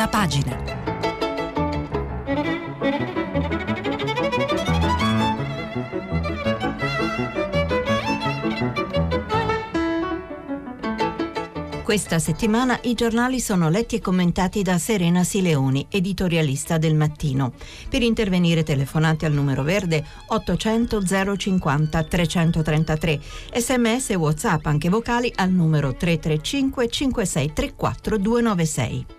prima pagina. Questa settimana i giornali sono letti e commentati da Serena Sileoni, editorialista del mattino. Per intervenire telefonate al numero verde 800 050 333, sms e whatsapp anche vocali al numero 335 5634 296.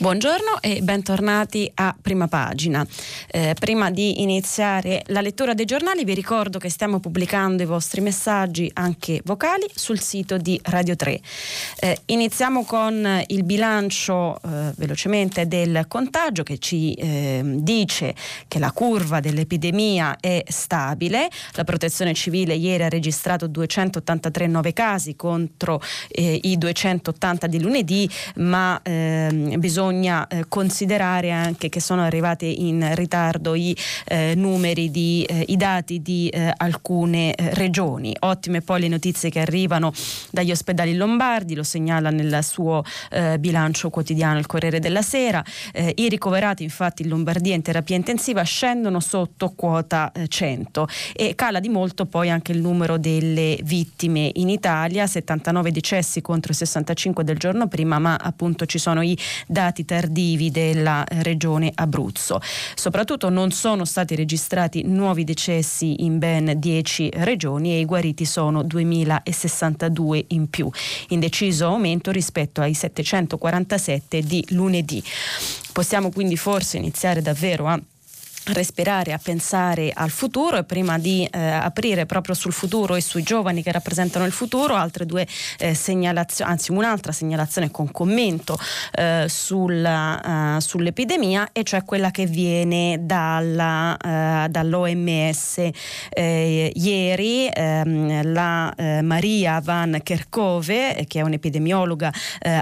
Buongiorno e bentornati a Prima Pagina. Eh, prima di iniziare la lettura dei giornali vi ricordo che stiamo pubblicando i vostri messaggi anche vocali sul sito di Radio 3. Eh, iniziamo con il bilancio eh, velocemente del contagio che ci ehm, dice che la curva dell'epidemia è stabile. La protezione civile ieri ha registrato 283 nuovi casi contro eh, i 280 di lunedì, ma ehm, bisogna bisogna eh, considerare anche che sono arrivati in ritardo i eh, numeri di eh, i dati di eh, alcune eh, regioni. Ottime poi le notizie che arrivano dagli ospedali lombardi, lo segnala nel suo eh, bilancio quotidiano il Corriere della Sera. I ricoverati infatti in Lombardia in terapia intensiva scendono sotto quota 100 e cala di molto poi anche il numero delle vittime in Italia, 79 decessi contro i 65 del giorno prima, ma appunto ci sono i dati dati tardivi della eh, regione Abruzzo. Soprattutto non sono stati registrati nuovi decessi in ben 10 regioni e i guariti sono 2062 in più, in deciso aumento rispetto ai 747 di lunedì. Possiamo quindi forse iniziare davvero a respirare, a pensare al futuro e prima di eh, aprire proprio sul futuro e sui giovani che rappresentano il futuro, altre due eh, segnalazioni, anzi un'altra segnalazione con commento eh, sulla, uh, sull'epidemia e cioè quella che viene dalla, uh, dall'OMS. Eh, ieri ehm, la eh, Maria Van Kerkhove, che è un'epidemiologa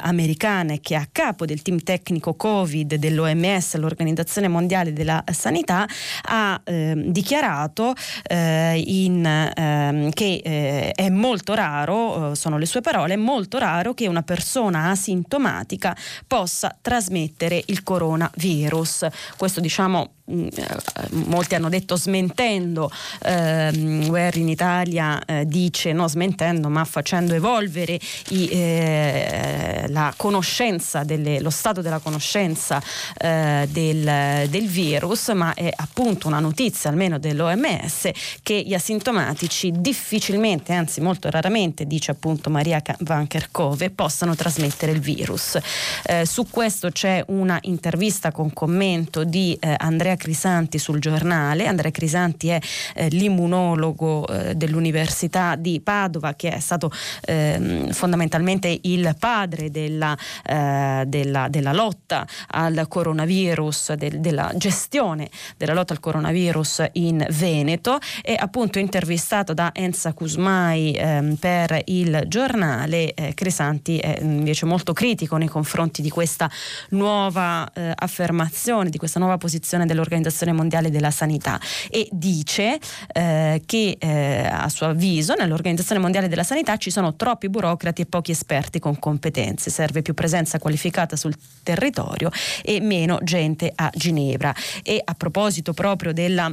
americana e che è a capo del team tecnico Covid dell'OMS, l'Organizzazione Mondiale della Sanità, ha eh, dichiarato eh, in, ehm, che eh, è molto raro, eh, sono le sue parole, è molto raro che una persona asintomatica possa trasmettere il coronavirus. Questo diciamo Mm, eh, molti hanno detto smentendo, ehm, Guerra in Italia eh, dice no smentendo ma facendo evolvere i, eh, la conoscenza, delle, lo stato della conoscenza eh, del, del, virus, ma è appunto una notizia almeno dell'OMS che gli asintomatici difficilmente, anzi molto raramente, dice appunto Maria Van Kerkhove, possano trasmettere il virus. Eh, su questo c'è una intervista con commento di eh, Andrea Crisanti sul giornale. Andrea Crisanti è eh, l'immunologo eh, dell'Università di Padova che è stato eh, fondamentalmente il padre della, eh, della, della, lotta al coronavirus, del, della gestione della lotta al coronavirus in Veneto e appunto intervistato da Enza Cusmai ehm, per il giornale. Eh, Crisanti è invece molto critico nei confronti di questa nuova eh, affermazione, di questa nuova posizione dell'organizzazione dell'Organizzazione Mondiale della Sanità e dice eh, che eh, a suo avviso nell'Organizzazione Mondiale della Sanità ci sono troppi burocrati e pochi esperti con competenze, serve più presenza qualificata sul territorio e meno gente a Ginevra. E a proposito proprio della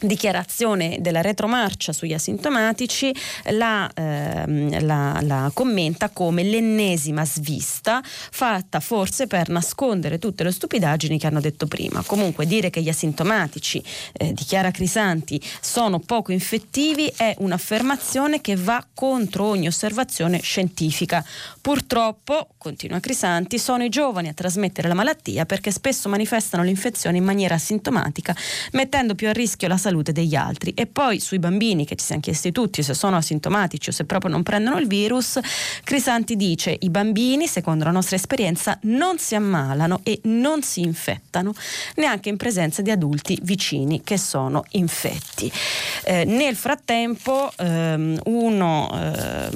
dichiarazione della retromarcia sugli asintomatici la, ehm, la, la, commenta come l'ennesima svista fatta forse per nascondere tutte le stupidaggini che hanno detto prima. Comunque dire che gli asintomatici, eh, dichiara Crisanti, sono poco infettivi è un'affermazione che va contro ogni osservazione scientifica. Purtroppo, continua Crisanti, sono i giovani a trasmettere la malattia perché spesso manifestano l'infezione in maniera asintomatica, mettendo più a rischio la salute degli altri. E poi sui bambini che ci siamo chiesti tutti se sono asintomatici o se proprio non prendono il virus, Crisanti dice i bambini, secondo la nostra esperienza, non si ammalano e non si infettano, neanche in presenza di adulti vicini che sono infetti. Eh, nel frattempo ehm, uno, eh,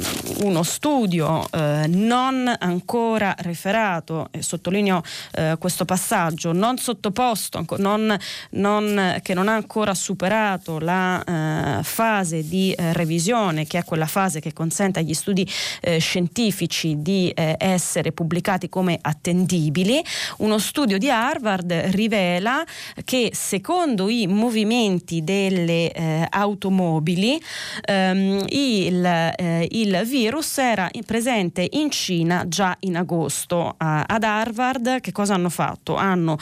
uno, studio eh, non ancora referato, e sottolineo eh, questo passaggio, non sottoposto, non, non, che non ha ancora superato la eh, fase di eh, revisione, che è quella fase che consente agli studi eh, scientifici di eh, essere pubblicati come attendibili. Uno studio di Harvard rivela che secondo i movimenti delle eh, automobili ehm, il, eh, il, virus era presente in Cina già in agosto. ad Harvard che cosa hanno fatto? Hanno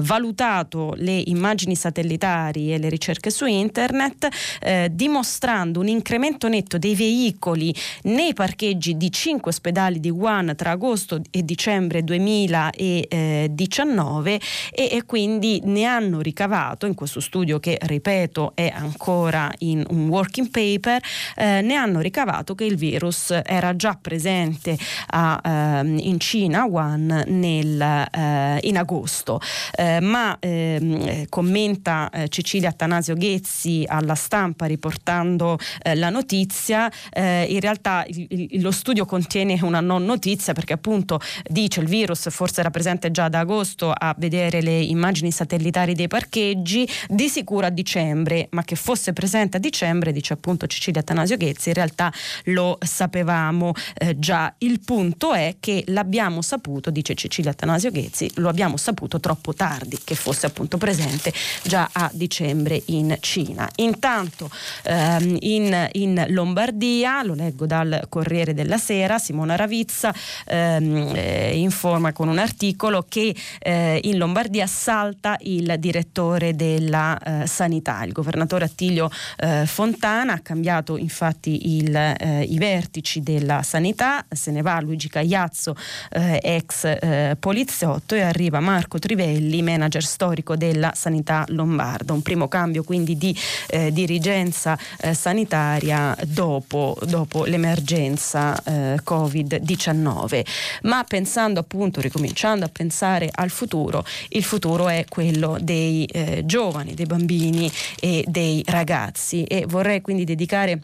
valutato le immagini satellitari e le ricerche su internet eh, dimostrando un incremento netto dei veicoli nei parcheggi di cinque ospedali di Wuhan tra agosto e dicembre 2019 e, e quindi ne hanno ricavato in questo studio che ripeto è ancora in un working paper eh, ne hanno ricavato che il virus era già presente a, ehm, in Cina, Wuhan, nel, eh, in agosto. Eh, ma ehm, commenta eh, Cecilia Attanasio Ghezzi alla stampa riportando eh, la notizia, eh, in realtà il, il, lo studio contiene una non notizia perché appunto dice il virus forse era presente già da agosto a vedere le immagini satellitari dei parcheggi, di sicuro a dicembre, ma che fosse presente a dicembre, dice appunto Cecilia Attanasio Ghezzi, in realtà lo sapevamo. Eh, già. Il punto è che l'abbiamo saputo, dice Cecilia Attanasio Ghezzi, lo abbiamo saputo troppo tardi che fosse appunto presente già a dicembre in Cina. Intanto ehm, in, in, Lombardia, lo leggo dal Corriere della Sera, Simona Ravizza ehm, eh, informa con un articolo che eh, in Lombardia salta il direttore della eh, sanità. Il governatore Attilio eh, Fontana ha cambiato infatti il, eh, i vertici della sanità, se ne va Luigi Cagliazzo, eh, ex poliziotto, e arriva Marco Trivelli, manager storico della sanità lombarda. Un primo cambio quindi di eh, dirigenza eh, sanitaria dopo, dopo l'emergenza eh, Covid-19. Ma pensando appunto, ricominciando a pensare al futuro, il futuro è quello dei eh, giovani, dei bambini e dei ragazzi e vorrei quindi dedicare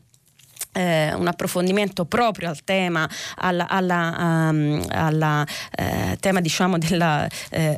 eh, un approfondimento proprio al tema, alla, alla, um, alla eh, tema diciamo della eh,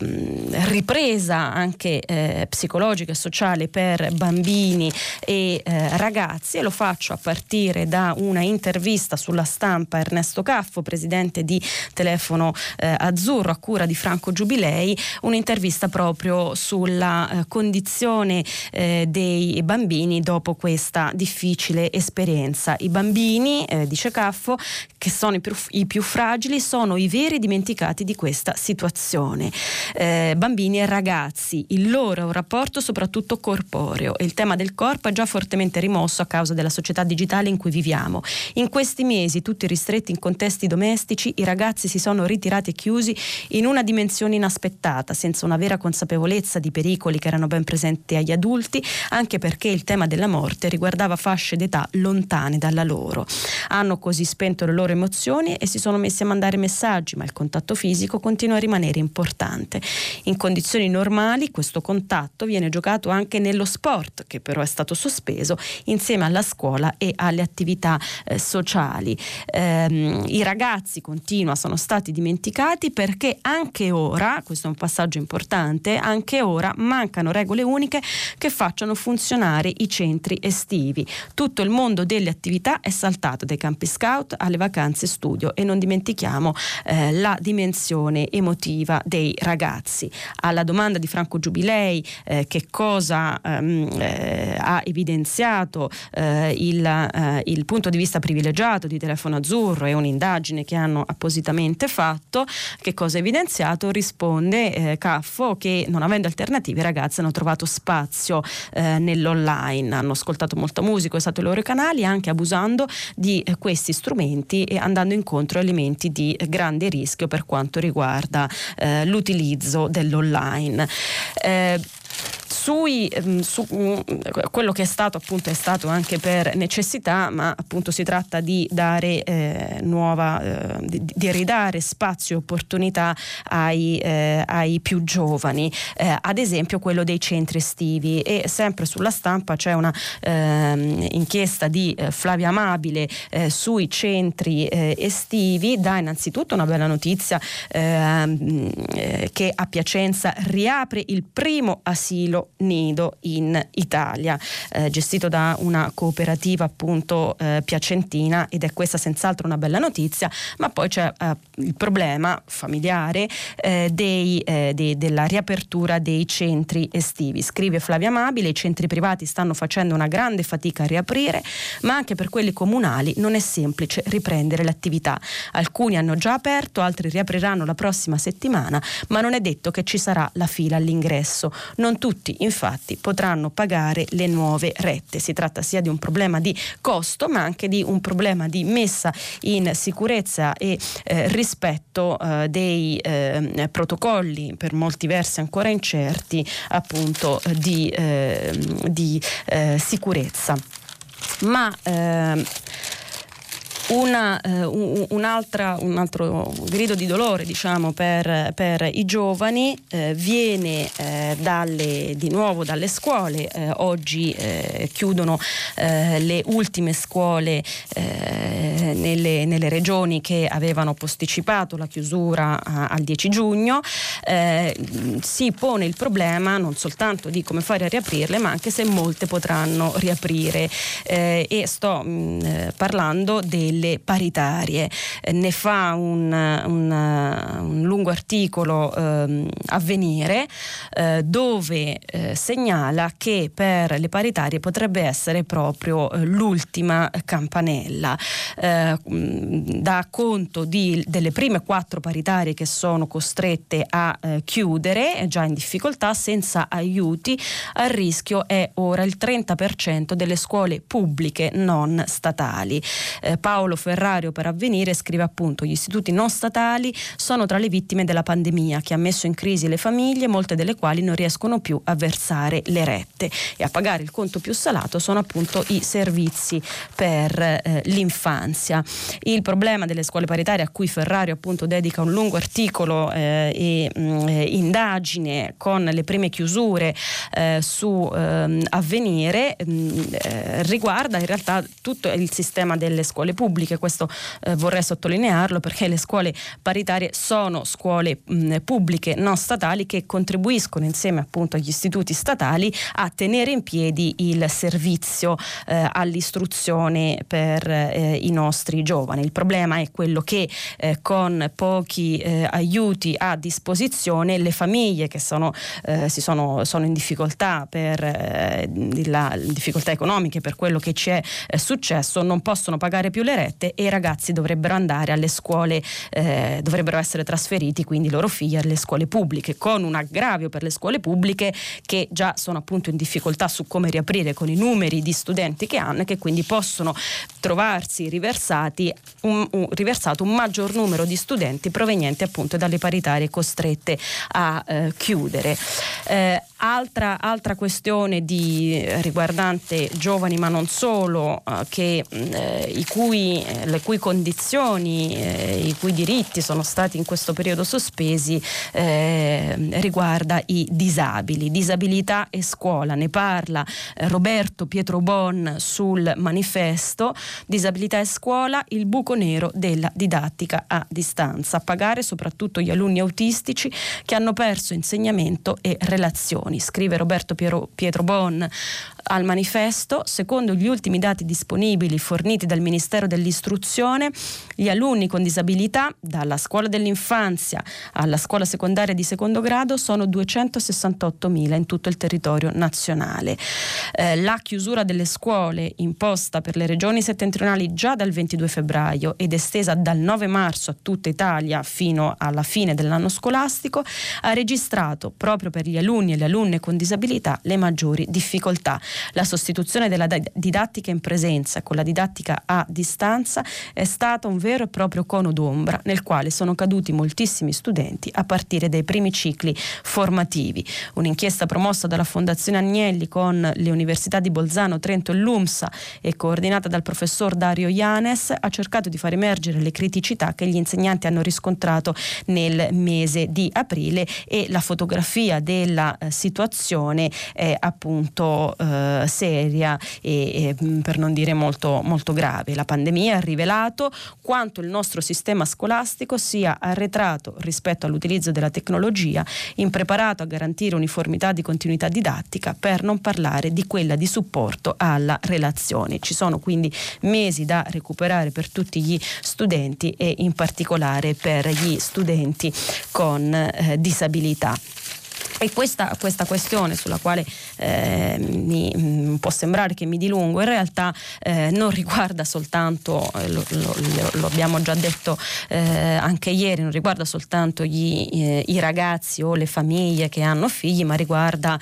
ehm, ripresa anche eh, psicologica e sociale per bambini e eh, ragazzi. E lo faccio a partire da una intervista sulla stampa Ernesto Caffo, presidente di Telefono eh, Azzurro a cura di Franco Giubilei, un'intervista proprio sulla condizione dei bambini dopo questa difficile esperienza esperienza. I bambini, eh, dice Caffo, che sono i più, i più, fragili, sono i veri dimenticati di questa situazione. Eh, bambini e ragazzi, il loro è un rapporto soprattutto corporeo e il tema del corpo è già fortemente rimosso a causa della società digitale in cui viviamo. In questi mesi, tutti ristretti in contesti domestici, i ragazzi si sono ritirati e chiusi in una dimensione inaspettata, senza una vera consapevolezza di pericoli che erano ben presenti agli adulti, anche perché il tema della morte riguardava fasce d'età lontane lontane dalla loro. Hanno così spento le loro emozioni e si sono messi a mandare messaggi, ma il contatto fisico continua a rimanere importante. In condizioni normali questo contatto viene giocato anche nello sport, che però è stato sospeso insieme alla scuola e alle attività eh, sociali. Eh, I ragazzi, continua, sono stati dimenticati perché anche ora, questo è un passaggio importante, anche ora mancano regole uniche che facciano funzionare i centri estivi. Tutto il mondo delle attività è saltato dai campi scout alle vacanze studio e non dimentichiamo eh, la dimensione emotiva dei ragazzi. Alla domanda di Franco Giubilei eh, che cosa ehm, eh, ha evidenziato eh, il, eh, il, punto di vista privilegiato di Telefono Azzurro e un'indagine che hanno appositamente fatto, che cosa ha evidenziato? Risponde eh, Caffo che non avendo alternative i ragazzi hanno trovato spazio nell'online, hanno ascoltato molta musica, è stato i loro canali digitali anche abusando di eh, questi strumenti e andando incontro a elementi di grande rischio per quanto riguarda eh, l'utilizzo dell'online. Eh, sui, ehm, su mm, quello che è stato appunto è stato anche per necessità, ma appunto si tratta di dare eh, nuova, eh, di, di, ridare spazio e opportunità ai, eh, ai più giovani, eh, ad esempio quello dei centri estivi. E sempre sulla stampa c'è una ehm, inchiesta di eh, Flavia Amabile eh, sui centri estivi, dà innanzitutto una bella notizia ehm, che a Piacenza riapre il primo asilo nido in Italia, eh, gestito da una cooperativa appunto eh, piacentina ed è questa senz'altro una bella notizia, ma poi c'è eh, il problema familiare eh, dei, eh, dei, della riapertura dei centri estivi. Scrive Flavia Amabile, i centri privati stanno facendo una grande fatica a riaprire, ma anche per quelli comunali non è semplice riprendere l'attività. Alcuni hanno già aperto, altri riapriranno la prossima settimana, ma non è detto che ci sarà la fila all'ingresso. Non tutti, infatti, potranno pagare le nuove rette. Si tratta sia di un problema di costo, ma anche di un problema di messa in sicurezza e eh, rispetto eh, dei eh, protocolli per molti versi ancora incerti appunto di, ehm, di eh, sicurezza. Ma ehm, una, eh, un, un, altro grido di dolore diciamo, per, per i giovani eh, viene eh, dalle, di nuovo dalle scuole. Eh, oggi eh, chiudono eh, le ultime scuole nelle, nelle, regioni che avevano posticipato la chiusura a, al 10 giugno. si pone il problema non soltanto di come fare a riaprirle, ma anche se molte potranno riaprire. e sto mh, parlando del delle paritarie. Eh, ne fa un, un, un lungo articolo eh, avvenire eh, dove eh, segnala che per le paritarie potrebbe essere proprio eh, l'ultima campanella. Eh, dà conto di, delle prime quattro paritarie che sono costrette a chiudere, già in difficoltà, senza aiuti. A rischio è ora il 30% delle scuole pubbliche non statali. Paolo Paolo Ferrario per avvenire scrive appunto gli istituti non statali sono tra le vittime della pandemia che ha messo in crisi le famiglie, molte delle quali non riescono più a versare le rette e a pagare il conto più salato sono appunto i servizi per eh, l'infanzia. Il problema delle scuole paritarie a cui Ferrario appunto dedica un lungo articolo eh, e mh, mm, indagine con le prime chiusure eh, su ehm, avvenire mh, mm, eh, riguarda in realtà tutto il sistema delle scuole pubbliche pubbliche, questo eh, vorrei sottolinearlo perché le scuole paritarie sono scuole mh, pubbliche non statali che contribuiscono insieme appunto agli istituti statali a tenere in piedi il servizio eh, all'istruzione per eh, i nostri giovani. Il problema è quello che eh, con pochi eh, aiuti a disposizione le famiglie che sono, eh, sono, sono, in difficoltà per la, difficoltà economiche per quello che ci è successo non possono pagare più le rette strette e i ragazzi dovrebbero andare alle scuole, eh, dovrebbero essere trasferiti quindi i loro figli alle scuole pubbliche, con un aggravio per le scuole pubbliche che già sono appunto in difficoltà su come riaprire con i numeri di studenti che hanno e che quindi possono trovarsi riversati un, un, riversato un maggior numero di studenti provenienti appunto dalle paritarie costrette a eh, chiudere. Eh, altra, altra, questione di, riguardante giovani ma non solo, eh, che, eh, i cui eh, le cui condizioni, eh, i cui diritti sono stati in questo periodo sospesi, eh, riguarda i disabili. Disabilità e scuola, ne parla eh, Roberto Pietro Bon sul manifesto. Disabilità e scuola, il buco nero della didattica a distanza. A pagare soprattutto gli alunni autistici che hanno perso insegnamento e relazioni. Scrive Roberto Piero, Pietro Bon al manifesto, secondo gli ultimi dati disponibili forniti dal Ministero dell'Istruzione, gli alunni con disabilità dalla scuola dell'infanzia alla scuola secondaria di secondo grado sono 268.000 in tutto il territorio nazionale. Eh, la chiusura delle scuole imposta per le regioni settentrionali già dal 22 febbraio ed estesa dal 9 marzo a tutta Italia fino alla fine dell'anno scolastico ha registrato proprio per gli alunni e le alunne con disabilità le maggiori difficoltà. La sostituzione della didattica in presenza con la didattica a distanza è stata un vero e proprio cono d'ombra nel quale sono caduti moltissimi studenti a partire dai primi cicli formativi. Un'inchiesta promossa dalla Fondazione Agnelli con le università di Bolzano, Trento e l'UMSA e coordinata dal professor Dario Ianes ha cercato di far emergere le criticità che gli insegnanti hanno riscontrato nel mese di aprile e la fotografia della eh, situazione è appunto eh, eh, seria e, e, mm, per non dire molto, molto grave. La pandemia ha rivelato quanto il nostro sistema scolastico sia arretrato rispetto all'utilizzo della tecnologia, impreparato a garantire uniformità di continuità didattica, per non parlare di quella di supporto alla relazione. Ci sono quindi mesi da recuperare per tutti gli studenti e in particolare per gli studenti con eh, disabilità. E questa, questa, questione sulla quale eh, mi mm, può sembrare che mi dilungo, in realtà eh, non riguarda soltanto, eh, lo, lo, lo, abbiamo già detto eh, anche ieri, non riguarda soltanto gli, eh, i ragazzi o le famiglie che hanno figli, ma riguarda,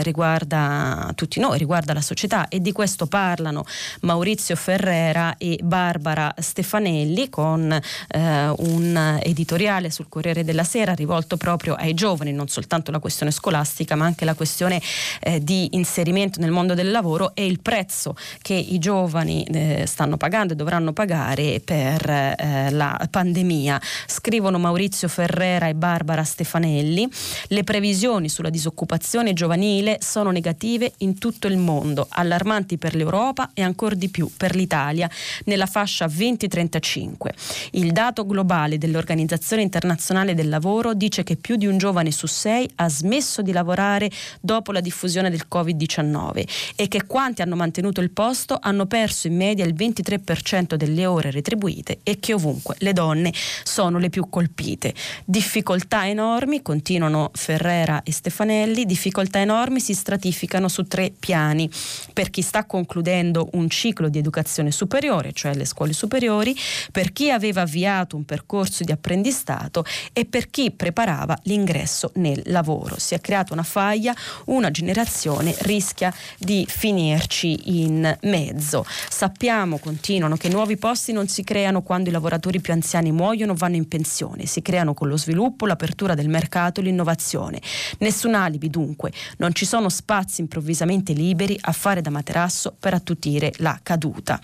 riguarda tutti noi, riguarda la società. E di questo parlano Maurizio Ferrera e Barbara Stefanelli con un editoriale sul Corriere della Sera rivolto proprio ai giovani, non soltanto la questione questione scolastica, ma anche la questione eh, di inserimento nel mondo del lavoro e il prezzo che i giovani eh, stanno pagando e dovranno pagare per eh, la pandemia. Scrivono Maurizio Ferrera e Barbara Stefanelli. Le previsioni sulla disoccupazione giovanile sono negative in tutto il mondo, allarmanti per l'Europa e ancora di più per l'Italia nella fascia 2035. Il dato globale dell'Organizzazione internazionale del lavoro dice che più di un giovane su sei ha smesso di lavorare dopo la diffusione del Covid-19 e che quanti hanno mantenuto il posto hanno perso in media il 23% delle ore retribuite e che ovunque le donne sono le più colpite. Difficoltà enormi, continuano Ferrera e Stefanelli, difficoltà enormi si stratificano su tre piani. Per chi sta concludendo un ciclo di educazione superiore, cioè le scuole superiori, per chi aveva avviato un percorso di apprendistato e per chi preparava l'ingresso nel lavoro lavoro. Si è creata una faglia, una generazione rischia di finirci in mezzo. Sappiamo, continuano, che nuovi posti non si creano quando i lavoratori più anziani muoiono o vanno in pensione, si creano con lo sviluppo, l'apertura del mercato e l'innovazione. Nessun alibi dunque, non ci sono spazi improvvisamente liberi a fare da materasso per attutire la caduta.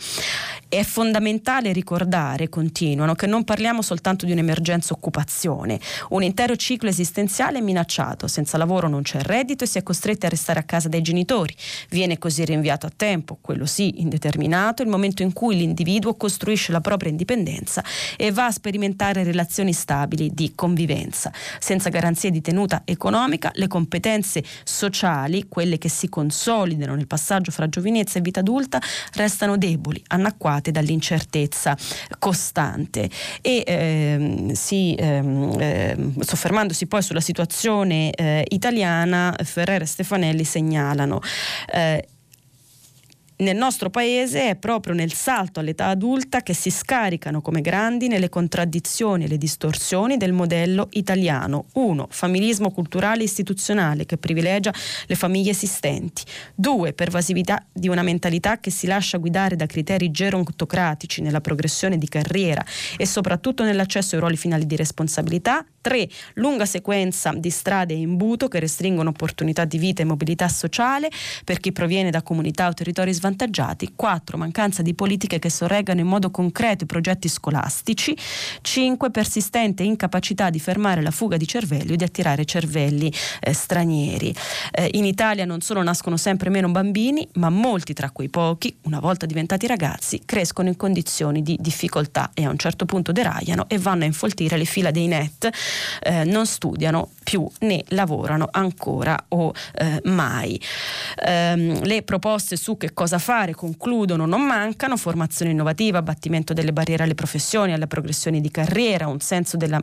È fondamentale ricordare, continuano, che non parliamo soltanto di un'emergenza occupazione. Un intero ciclo esistenziale è minacciato. Senza lavoro non c'è reddito e si è costretti a restare a casa dai genitori. Viene così rinviato a tempo, quello sì indeterminato, il momento in cui l'individuo costruisce la propria indipendenza e va a sperimentare relazioni stabili di convivenza. Senza garanzie di tenuta economica, le competenze sociali, quelle che si consolidano nel passaggio fra giovinezza e vita adulta, restano deboli, anacquate dall'incertezza costante e ehm, si, ehm, ehm, soffermandosi poi sulla situazione eh, italiana Ferrera e Stefanelli segnalano. Eh, nel nostro paese è proprio nel salto all'età adulta che si scaricano come grandi nelle contraddizioni e le distorsioni del modello italiano. Uno, familismo culturale e istituzionale che privilegia le famiglie esistenti. Due, pervasività di una mentalità che si lascia guidare da criteri gerontocratici nella progressione di carriera e soprattutto nell'accesso ai ruoli finali di responsabilità. 3. Lunga sequenza di strade e imbuto che restringono opportunità di vita e mobilità sociale per chi proviene da comunità o territori svantaggiati. 4. Mancanza di politiche che sorreggano in modo concreto i progetti scolastici. 5. Persistente incapacità di fermare la fuga di cervelli o di attirare cervelli eh, stranieri. Eh, in Italia non solo nascono sempre meno bambini, ma molti tra quei pochi, una volta diventati ragazzi, crescono in condizioni di difficoltà e a un certo punto deragliano e vanno a infoltire le fila dei net eh, non studiano più né lavorano ancora o eh, mai. Ehm, le proposte su che cosa fare concludono non mancano, formazione innovativa, abbattimento delle barriere alle professioni, alle progressioni di carriera, un senso della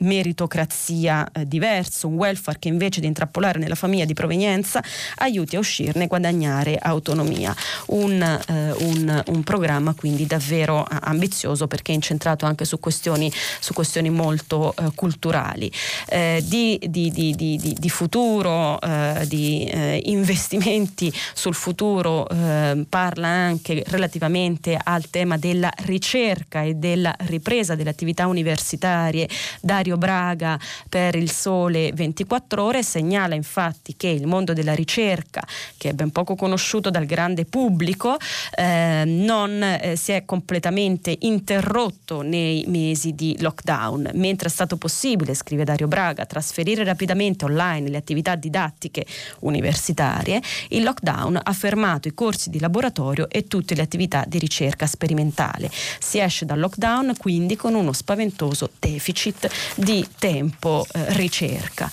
meritocrazia eh, diverso, un welfare che invece di intrappolare nella famiglia di provenienza aiuti a uscirne e guadagnare autonomia. Un, eh, un, un, programma quindi davvero eh, ambizioso perché è incentrato anche su questioni, su questioni molto eh, culturali. Eh, di di, di, di, futuro, eh, di investimenti sul futuro eh, eh, parla anche relativamente al tema della ricerca e della ripresa delle attività universitarie. Dario Braga per il Sole 24 ore segnala infatti che il mondo della ricerca, che è ben poco conosciuto dal grande pubblico, eh, non eh, si è completamente interrotto nei mesi di lockdown, mentre è stato possibile, scrive Dario Braga, trasferire rapidamente online le attività didattiche universitarie, il lockdown ha fermato i corsi di laboratorio e tutte le attività di ricerca sperimentale. Si esce dal lockdown quindi con uno spaventoso deficit di tempo eh, ricerca.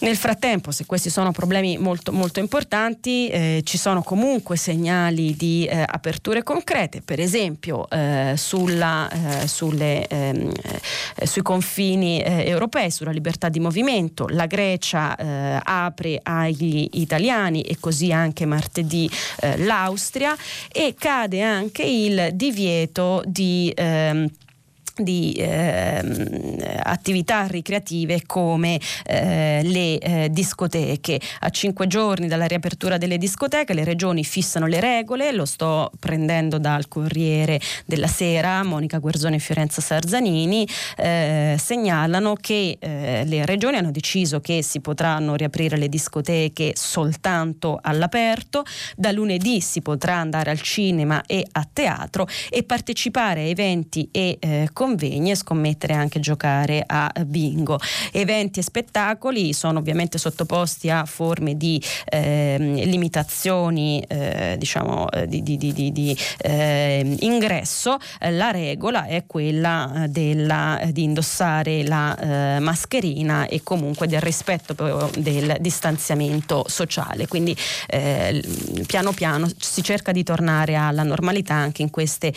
Nel frattempo, se questi sono problemi molto, molto importanti, eh, ci sono comunque segnali di eh, aperture concrete, per esempio eh, sulla, eh, sulle, ehm, eh, sui confini eh, europei, sulla libertà di movimento. La Grecia apre agli italiani e così anche martedì l'Austria e cade anche il divieto di ehm, di eh, attività ricreative come eh, le eh, discoteche. A cinque giorni dalla riapertura delle discoteche le regioni fissano le regole, lo sto prendendo dal Corriere della Sera, Monica Guerzoni e Fiorenza Sarzanini eh, segnalano che eh, le regioni hanno deciso che si potranno riaprire le discoteche soltanto all'aperto, da lunedì si potrà andare al cinema e a teatro e partecipare a eventi e eh, convegni e scommettere anche giocare a bingo. Eventi e spettacoli sono ovviamente sottoposti a forme di eh, limitazioni eh, diciamo, eh, di, di, di, di eh, ingresso. la regola è quella eh, della, di indossare la eh, mascherina e comunque del rispetto del distanziamento sociale. Quindi piano piano si cerca di tornare alla normalità anche in, queste,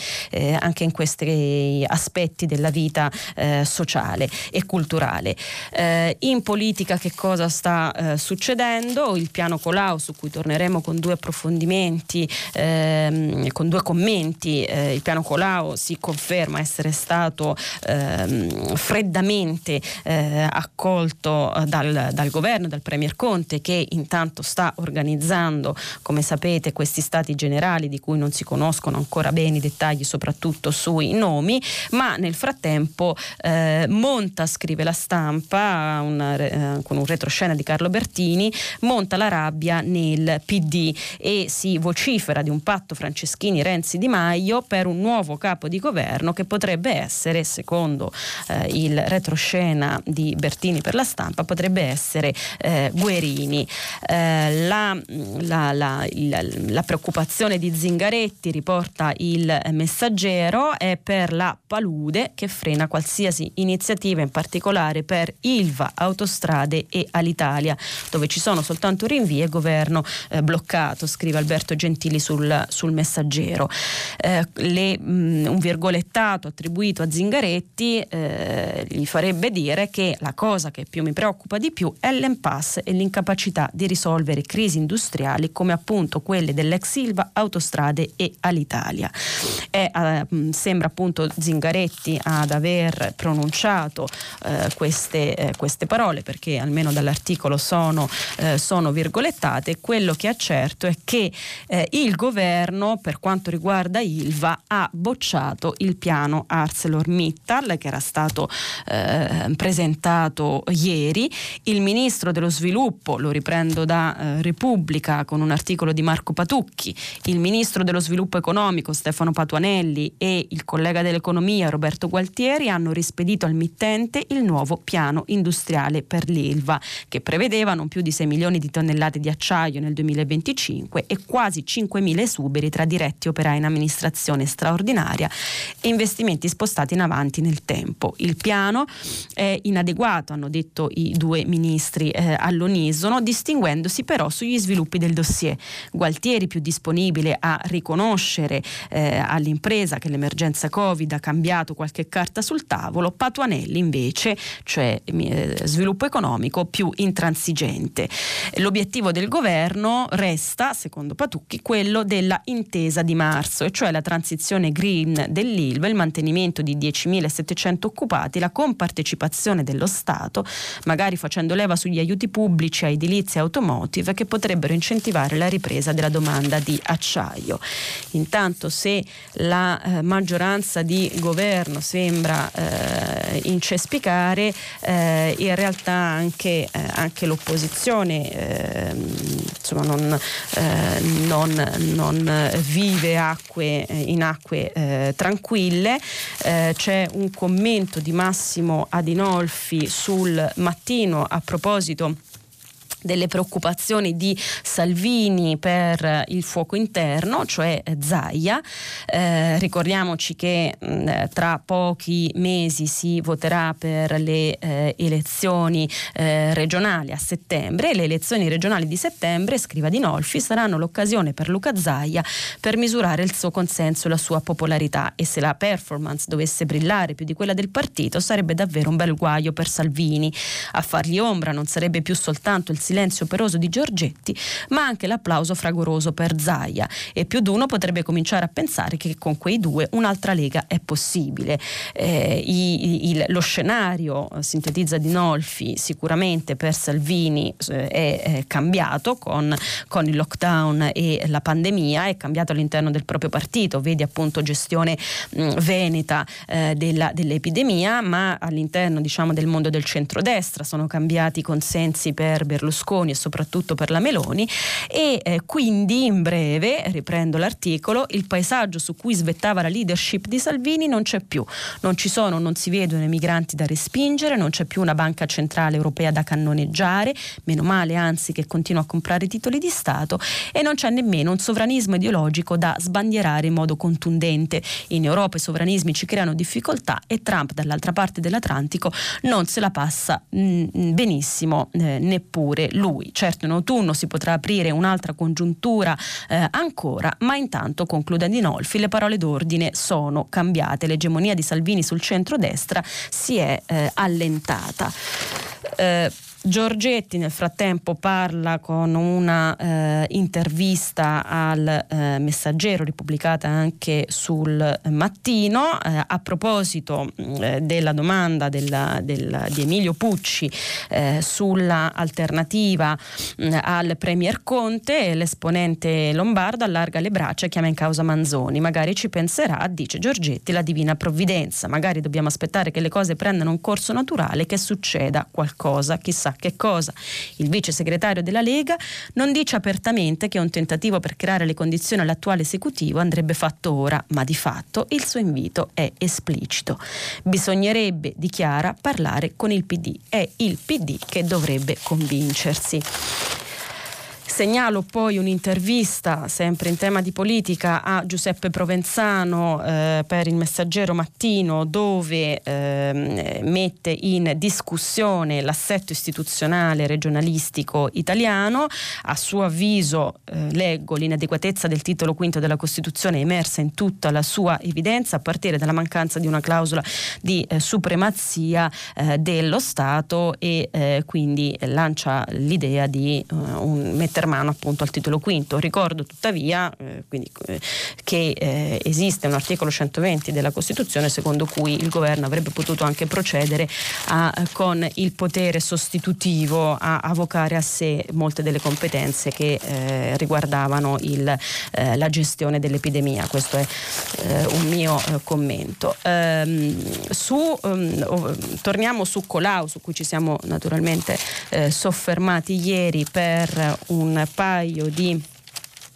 anche in questi aspetti della vita eh, sociale e culturale. Eh, in politica che cosa sta eh, succedendo? Il piano Colau su cui torneremo con due approfondimenti, ehm, con due commenti. Eh, il piano Colau si conferma essere stato ehm, freddamente eh, accolto eh, dal, dal governo, dal Premier Conte che intanto sta organizzando, come sapete, questi stati generali di cui non si conoscono ancora bene i dettagli, soprattutto sui nomi, ma nel frattempo frattempo eh, monta, scrive la stampa, una, eh, con un retroscena di Carlo Bertini, monta la rabbia nel PD e si vocifera di un patto Franceschini-Renzi-Di Maio per un nuovo capo di governo che potrebbe essere, secondo eh, il retroscena di Bertini per la stampa, potrebbe essere eh, Guerini. Eh, la, la, la, la preoccupazione di Zingaretti, riporta il messaggero, è per la palude che frena qualsiasi iniziativa, in particolare per Ilva, Autostrade e Alitalia, dove ci sono soltanto rinvii e governo eh, bloccato, scrive Alberto Gentili sul, sul messaggero. Eh, le, mh, mm, un virgolettato attribuito a Zingaretti eh, gli farebbe dire che la cosa che più mi preoccupa di più è l'impasse e l'incapacità di risolvere crisi industriali come appunto quelle dell'ex Ilva, Autostrade e Alitalia. È, eh, sembra appunto Zingaretti a ad aver pronunciato eh, queste, eh, queste, parole, perché almeno dall'articolo sono, eh, sono, virgolettate, quello che è certo è che eh, il governo, per quanto riguarda Ilva, ha bocciato il piano ArcelorMittal che era stato eh, presentato ieri. Il ministro dello sviluppo, lo riprendo da eh, Repubblica con un articolo di Marco Patucchi, il ministro dello sviluppo economico Stefano Patuanelli e il collega dell'economia Roberto Gualtieri Gualtieri hanno rispedito al mittente il nuovo piano industriale per l'Ilva, che prevedeva non più di 6 milioni di tonnellate di acciaio nel 2025 e quasi 5 mila esuberi tra diretti operai in amministrazione straordinaria e investimenti spostati in avanti nel tempo. Il piano è inadeguato, hanno detto i due ministri eh, all'unisono, distinguendosi però sugli sviluppi del dossier. Gualtieri più disponibile a riconoscere eh, all'impresa che l'emergenza Covid ha cambiato qualche carta sul tavolo, Patuanelli invece, cioè eh, sviluppo economico più intransigente. L'obiettivo del governo resta, secondo Patucchi, quello della intesa di marzo, e cioè la transizione green dell'ILVA, il mantenimento di 10.700 occupati, la compartecipazione dello Stato, magari facendo leva sugli aiuti pubblici a edilizia automotive che potrebbero incentivare la ripresa della domanda di acciaio. Intanto se la eh, maggioranza di governo sembra eh, incespicare, eh, in realtà anche, eh, anche l'opposizione ehm, insomma, non, eh, non, non, vive acque, eh, in acque tranquille. c'è un commento di Massimo Adinolfi sul mattino a proposito delle preoccupazioni di Salvini per il fuoco interno, cioè Zaia. Eh, ricordiamoci che mh, tra pochi mesi si voterà per le eh, elezioni eh, regionali a settembre. Le elezioni regionali di settembre, scriva Di Nolfi, saranno l'occasione per Luca Zaia per misurare il suo consenso e la sua popolarità e se la performance dovesse brillare più di quella del partito sarebbe davvero un bel guaio per Salvini. A fargli ombra non sarebbe più soltanto il silenzio operoso di Giorgetti, ma anche l'applauso fragoroso per Zaia. E più di uno potrebbe cominciare a pensare che con quei due un'altra lega è possibile. Eh, il, lo scenario, eh, sintetizza Di Nolfi, sicuramente per Salvini eh, è, è, cambiato con, con, il lockdown e la pandemia, è cambiato all'interno del proprio partito, vedi appunto gestione mh, veneta eh, della, dell'epidemia, ma all'interno diciamo, del mondo del centrodestra sono cambiati i consensi per Berlusconi e soprattutto per la Meloni e eh, quindi in breve, riprendo l'articolo, il paesaggio su cui svettava la leadership di Salvini non c'è più, non ci sono, non si vedono i migranti da respingere, non c'è più una banca centrale europea da cannoneggiare, meno male anzi che continua a comprare titoli di Stato e non c'è nemmeno un sovranismo ideologico da sbandierare in modo contundente. In Europa i sovranismi ci creano difficoltà e Trump dall'altra parte dell'Atlantico non se la passa mh, mm, benissimo eh, neppure lui. Certo in autunno si potrà aprire un'altra congiuntura eh, ancora, ma intanto, conclude Dinolfi, le parole d'ordine sono cambiate. L'egemonia di Salvini sul centro-destra si è eh, allentata. Eh, Giorgetti nel frattempo parla con una eh, intervista al eh, messaggero ripubblicata anche sul mattino. Eh, a proposito mm, eh, della domanda della, della, di Emilio Pucci eh, sulla alternativa mm, al Premier Conte l'esponente lombardo allarga le braccia e chiama in causa Manzoni. Magari ci penserà dice Giorgetti la divina provvidenza. Magari dobbiamo aspettare che le cose prendano un corso naturale che succeda qualcosa. Chissà che cosa. Il vice segretario della Lega non dice apertamente che un tentativo per creare le condizioni all'attuale esecutivo andrebbe fatto ora, ma di fatto il suo invito è esplicito. Bisognerebbe, dichiara, parlare con il PD. È il PD che dovrebbe convincersi. Segnalo poi un'intervista, sempre in tema di politica, a Giuseppe Provenzano eh, per il Messaggero Mattino, dove eh, mette in discussione l'assetto istituzionale regionalistico italiano. A suo avviso, eh, leggo, l'inadeguatezza del titolo quinto della Costituzione emersa in tutta la sua evidenza, a partire dalla mancanza di una clausola di eh, supremazia eh, dello Stato e eh, quindi lancia l'idea di mettere mano appunto al titolo quinto. Ricordo tuttavia eh, quindi, eh, che eh, esiste un articolo 120 della Costituzione secondo cui il governo avrebbe potuto anche procedere a, con il potere sostitutivo a avocare a sé molte delle competenze che eh, riguardavano il, eh, la gestione dell'epidemia. Questo è eh, un mio commento. Ehm, su, um, torniamo su Colau, su cui ci siamo naturalmente soffermati ieri per un un paio di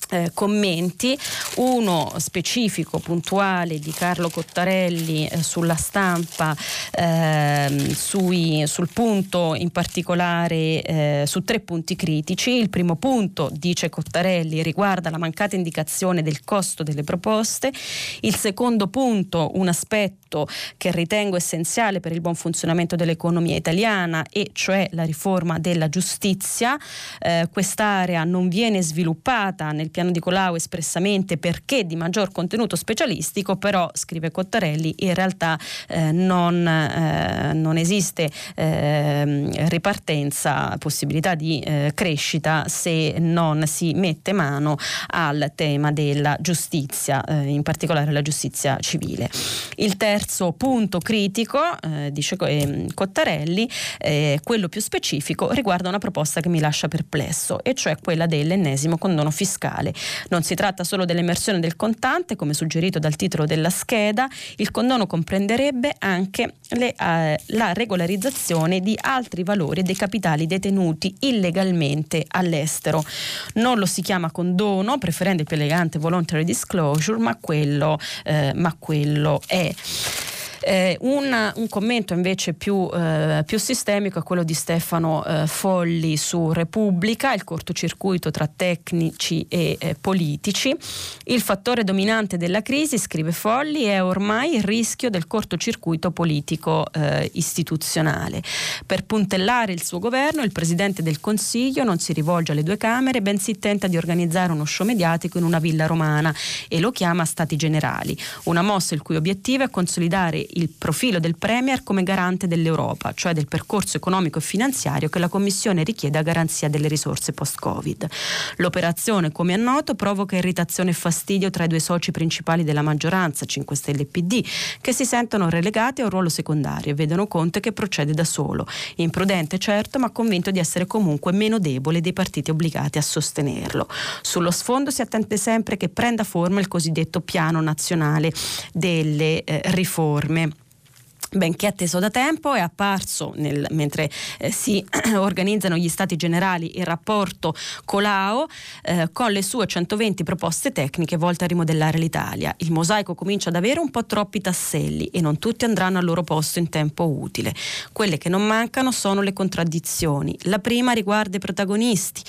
eh, commenti, uno specifico, puntuale di Carlo Cottarelli eh, sulla stampa, eh, sui, sul punto in particolare eh, su tre punti critici. Il primo punto, dice Cottarelli, riguarda la mancata indicazione del costo delle proposte. Il secondo punto, un aspetto che ritengo essenziale per il buon funzionamento dell'economia italiana e cioè la riforma della giustizia. Eh, quest'area non viene sviluppata nel piano di Colau espressamente perché di maggior contenuto specialistico, però, scrive Cottarelli, in realtà eh, non, eh, non, esiste eh, ripartenza, possibilità di eh, crescita se non si mette mano al tema della giustizia, eh, in particolare la giustizia civile. Il terzo punto critico, eh, dice Cottarelli, quello più specifico, riguarda una proposta che mi lascia perplesso, e cioè quella dell'ennesimo condono fiscale. Non si tratta solo dell'emersione del contante, come suggerito dal titolo della scheda, il condono comprenderebbe anche le, eh, la regolarizzazione di altri valori dei capitali detenuti illegalmente all'estero. Non lo si chiama condono, preferendo il più elegante voluntary disclosure, ma quello, eh, ma quello è. Eh, un, un, commento invece più, eh, più, sistemico è quello di Stefano eh, Folli su Repubblica, il cortocircuito tra tecnici e eh, politici. Il fattore dominante della crisi, scrive Folli, è ormai il rischio del cortocircuito politico eh, istituzionale. Per puntellare il suo governo, il Presidente del Consiglio non si rivolge alle due Camere, bensì tenta di organizzare uno show mediatico in una villa romana e lo chiama Stati Generali, una mossa il cui obiettivo è consolidare il profilo del Premier come garante dell'Europa, cioè del percorso economico e finanziario che la Commissione richiede a garanzia delle risorse post-Covid. L'operazione, come è noto, provoca irritazione e fastidio tra i due soci principali della maggioranza, 5 Stelle e PD, che si sentono relegati a un ruolo secondario e vedono Conte che procede da solo, imprudente certo, ma convinto di essere comunque meno debole dei partiti obbligati a sostenerlo. Sullo sfondo si attende sempre che prenda forma il cosiddetto piano nazionale delle eh, riforme benché atteso da tempo, è apparso nel, mentre eh, si organizzano gli stati generali il rapporto Colau eh, con le sue 120 proposte tecniche volte a rimodellare l'Italia. Il mosaico comincia ad avere un po' troppi tasselli e non tutti andranno al loro posto in tempo utile. Quelle che non mancano sono le contraddizioni. La prima riguarda i protagonisti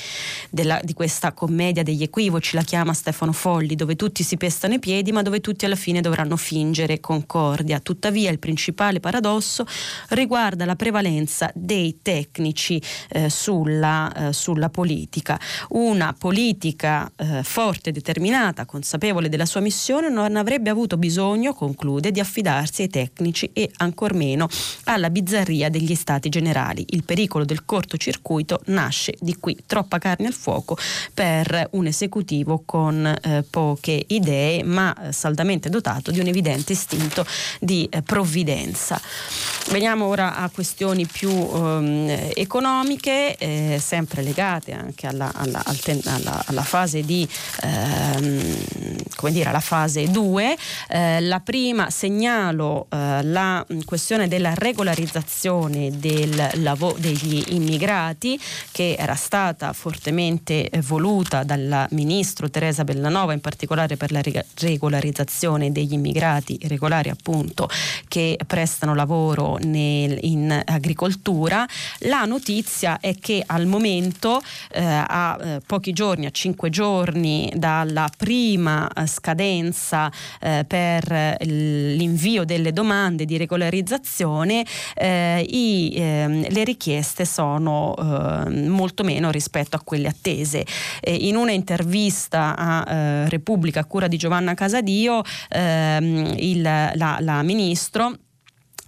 della, di questa commedia degli equivoci, la chiama Stefano Folli, dove tutti si pestano i piedi ma dove tutti alla fine dovranno fingere concordia. Tuttavia il principale principale paradosso riguarda la prevalenza dei tecnici eh, sulla, eh, sulla, politica. Una politica eh, forte, determinata, consapevole della sua missione non avrebbe avuto bisogno, conclude, di affidarsi ai tecnici e ancor meno alla bizzarria degli stati generali. Il pericolo del cortocircuito nasce di qui, troppa carne al fuoco per un esecutivo con eh, poche idee ma eh, saldamente dotato di un evidente istinto di eh, provvidenza diversa. Veniamo ora a questioni più um, economiche, eh, sempre legate anche alla, alla, alla, alla fase di ehm, come dire, alla fase 2. Eh, la prima segnalo eh, la questione della regolarizzazione del lav- degli immigrati che era stata fortemente voluta dal ministro Teresa Bellanova, in particolare per la regolarizzazione degli immigrati regolari appunto che prestano prestano lavoro nel, in agricoltura. La notizia è che al momento, eh, a eh, pochi giorni, a cinque giorni dalla prima eh, scadenza eh, per l'invio delle domande di regolarizzazione, eh, i, ehm, le richieste sono molto meno rispetto a quelle attese. in una intervista a eh, Repubblica a cura di Giovanna Casadio, ehm, il, la, la ministro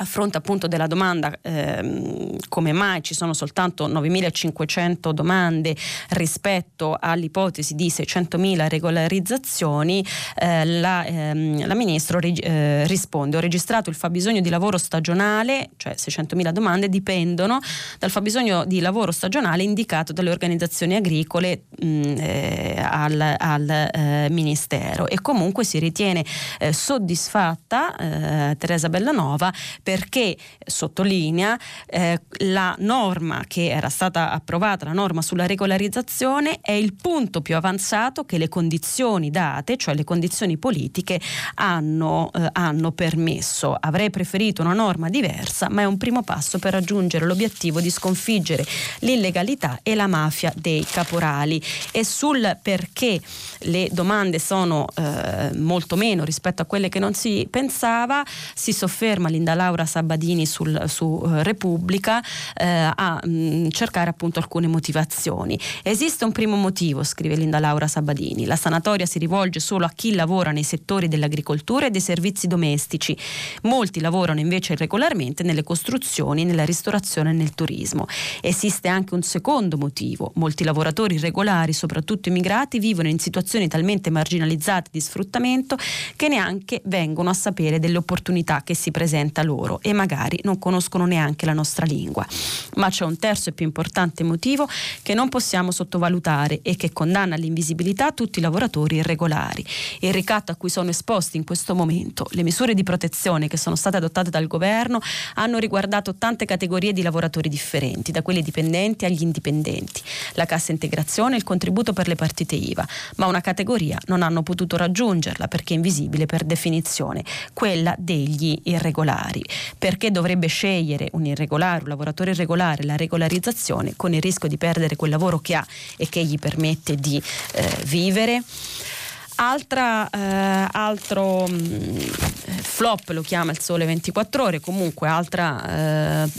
a fronte appunto della domanda ehm, come mai ci sono soltanto 9.500 domande rispetto all'ipotesi di 600.000 regolarizzazioni, eh, la, ehm, la Ministro ri, eh, risponde ho registrato il fabbisogno di lavoro stagionale, cioè 600.000 domande, dipendono dal fabbisogno di lavoro stagionale indicato dalle organizzazioni agricole mh, eh, al, al eh, Ministero e comunque si ritiene eh, soddisfatta eh, Teresa Bellanova perché, sottolinea, eh, la norma che era stata approvata, la norma sulla regolarizzazione, è il punto più avanzato che le condizioni date, cioè le condizioni politiche, hanno, eh, hanno permesso. Avrei preferito una norma diversa, ma è un primo passo per raggiungere l'obiettivo di sconfiggere l'illegalità e la mafia dei caporali. E sul perché le domande sono eh, molto meno rispetto a quelle che non si pensava, si sofferma Linda Laura Laura Sabadini sul, su uh, Repubblica eh, a mh, mm, cercare appunto alcune motivazioni. Esiste un primo motivo, scrive Linda Laura Sabadini, la sanatoria si rivolge solo a chi lavora nei settori dell'agricoltura e dei servizi domestici. Molti lavorano invece regolarmente nelle costruzioni, nella ristorazione e nel turismo. Esiste anche un secondo motivo, molti lavoratori regolari, soprattutto immigrati, vivono in situazioni talmente marginalizzate di sfruttamento che neanche vengono a sapere delle opportunità che si presenta loro e magari non conoscono neanche la nostra lingua. Ma c'è un terzo e più importante motivo che non possiamo sottovalutare e che condanna all'invisibilità tutti i lavoratori irregolari. Il ricatto a cui sono esposti in questo momento, le misure di protezione che sono state adottate dal governo hanno riguardato tante categorie di lavoratori differenti, da quelli dipendenti agli indipendenti, la cassa integrazione e il contributo per le partite IVA, ma una categoria non hanno potuto raggiungerla perché è invisibile per definizione, quella degli irregolari. Perché dovrebbe scegliere un irregolare, un lavoratore irregolare, la regolarizzazione con il rischio di perdere quel lavoro che ha e che gli permette di eh, vivere? Altra, eh, altro mh, mm, flop lo chiama il Sole 24 Ore, comunque altra eh,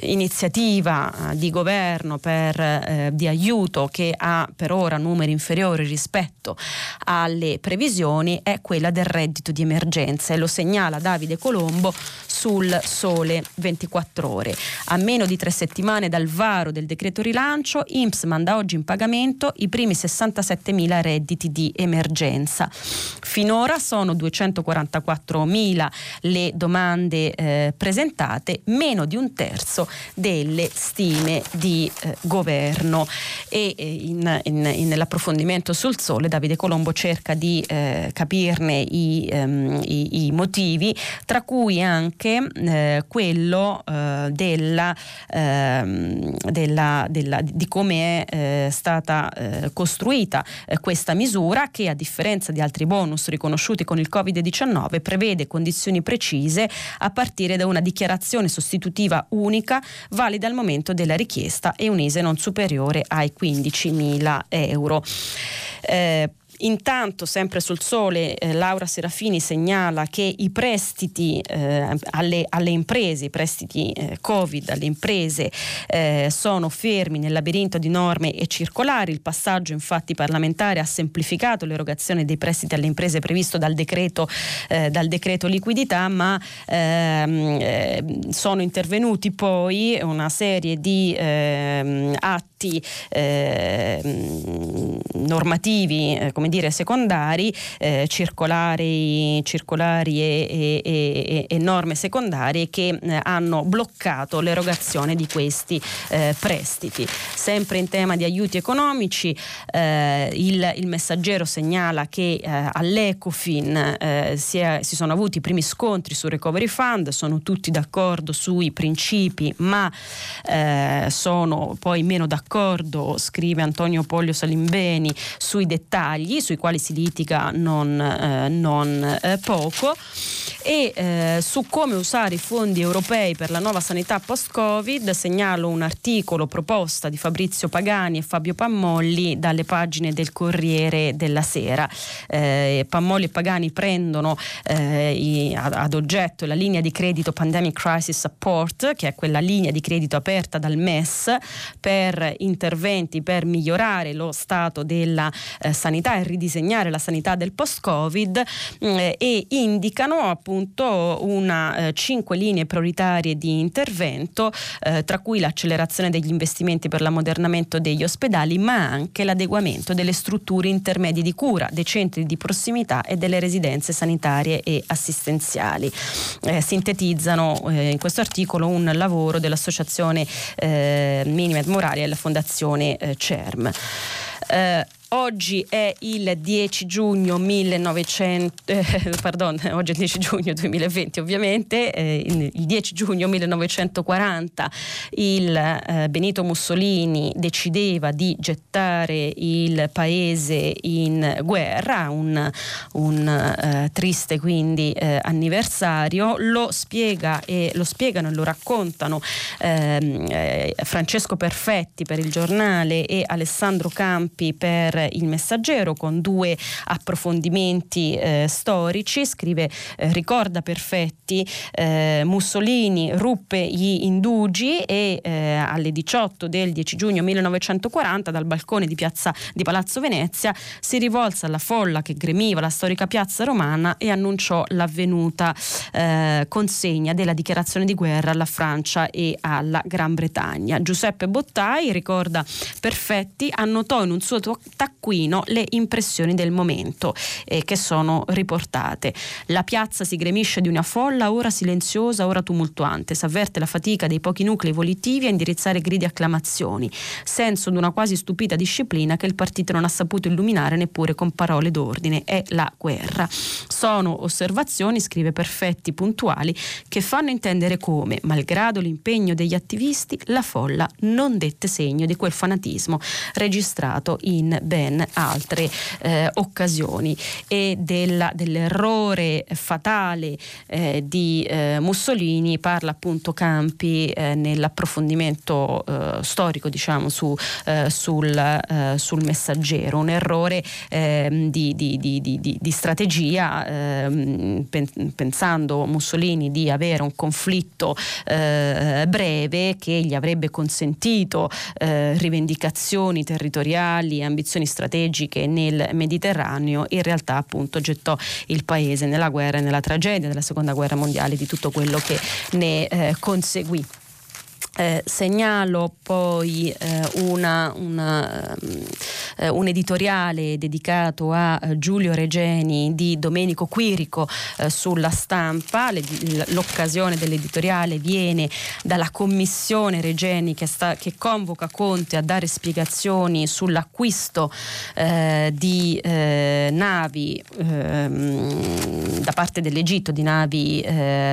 iniziativa di governo per, eh, di aiuto che ha per ora numeri inferiori rispetto alle previsioni è quella del reddito di emergenza. E lo segnala Davide Colombo sul Sole 24 Ore. A meno di tre settimane dal varo del decreto rilancio, INPS manda oggi in pagamento i primi 67 mila redditi di emergenza. Finora sono 244.000 le domande eh, presentate, meno di un terzo delle stime di eh, governo. E eh, in, in, in, nell'approfondimento sul sole Davide Colombo cerca di eh, capirne i, ehm, i, i, motivi, tra cui anche eh, quello eh, della, ehm, della, della, di come è stata costruita questa misura che a differenza di altri bonus riconosciuti con il Covid-19, prevede condizioni precise a partire da una dichiarazione sostitutiva unica valida al momento della richiesta e un ISE non superiore ai 15.000 euro. Eh, Intanto, sempre sul sole, eh, Laura Serafini segnala che i prestiti eh, alle, alle, imprese, i prestiti eh, Covid alle imprese eh, sono fermi nel labirinto di norme e circolari. Il passaggio infatti parlamentare ha semplificato l'erogazione dei prestiti alle imprese previsto dal decreto, eh, dal decreto liquidità, ma ehm, eh, sono intervenuti poi una serie di ehm, atti ehm, normativi, come come dire, secondari, eh, circolari, circolari e, e, e, e, norme secondarie che eh, hanno bloccato l'erogazione di questi eh, prestiti. Sempre in tema di aiuti economici, eh, il, il, messaggero segnala che eh, all'Ecofin eh, si, è, si, sono avuti i primi scontri sul Recovery Fund, sono tutti d'accordo sui principi, ma sono poi meno d'accordo, scrive Antonio Poglio Salimbeni, sui dettagli sui quali si litiga non, eh, non eh, poco e eh, su come usare i fondi europei per la nuova sanità post-Covid segnalo un articolo proposta di Fabrizio Pagani e Fabio Pammolli dalle pagine del Corriere della Sera. Eh, Pammolli e Pagani prendono eh, i, ad, ad, oggetto la linea di credito Pandemic Crisis Support, che è quella linea di credito aperta dal MES per interventi per migliorare lo stato della eh, sanità e ridisegnare la sanità del post-Covid eh, e indicano appunto una eh, cinque linee prioritarie di intervento, eh, tra cui l'accelerazione degli investimenti per l'ammodernamento degli ospedali, ma anche l'adeguamento delle strutture intermedie di cura, dei centri di prossimità e delle residenze sanitarie e assistenziali. Eh, sintetizzano eh, in questo articolo un lavoro dell'Associazione eh, Minimed Morali e la Fondazione CERM. Eh, Oggi è il 10 giugno 1900, eh, pardon, oggi è il 10 giugno 2020 ovviamente, eh, il 10 giugno 1940 il eh, Benito Mussolini decideva di gettare il paese in guerra, un, un eh, triste quindi eh, anniversario, lo spiega e lo spiegano e lo raccontano ehm, eh, Francesco Perfetti per il giornale e Alessandro Campi per il messaggero con due approfondimenti eh, storici, scrive eh, ricorda perfetti eh, Mussolini ruppe gli indugi e eh, alle 18 del 10 giugno 1940 dal balcone di, piazza, di Palazzo Venezia si rivolse alla folla che gremiva la storica piazza romana e annunciò l'avvenuta eh, consegna della dichiarazione di guerra alla Francia e alla Gran Bretagna. Giuseppe Bottai ricorda perfetti, annotò in un suo taccuino le impressioni del momento eh, che sono riportate. La piazza si gremisce di una folla ora silenziosa, ora tumultuante, si avverte la fatica dei pochi nuclei volitivi a indirizzare gridi e acclamazioni, senso di una quasi stupida disciplina che il partito non ha saputo illuminare neppure con parole d'ordine. È la guerra. Sono osservazioni, scrive perfetti, puntuali, che fanno intendere come, malgrado l'impegno degli attivisti, la folla non dette segno di quel fanatismo registrato in ben altre eh, occasioni. E della, dell'errore fatale eh, di eh, Mussolini parla appunto Campi eh, nell'approfondimento eh, storico diciamo su, eh, sul, sul, messaggero. Un errore ehm, di, di, di, di, strategia ehm, pensando Mussolini di avere un conflitto breve che gli avrebbe consentito rivendicazioni territoriali ambizioni strategiche nel Mediterraneo in realtà appunto gettò il paese nella guerra e nella tragedia della seconda guerra mondiale di tutto quello che ne eh, conseguì. Eh, segnalo poi eh, una, una, eh, un editoriale dedicato a eh, Giulio Regeni di Domenico Quirico eh, sulla stampa. Le, l'occasione dell'editoriale viene dalla commissione Regeni che, sta, che, convoca Conte a dare spiegazioni sull'acquisto eh, di navi ehm, da parte dell'Egitto, di navi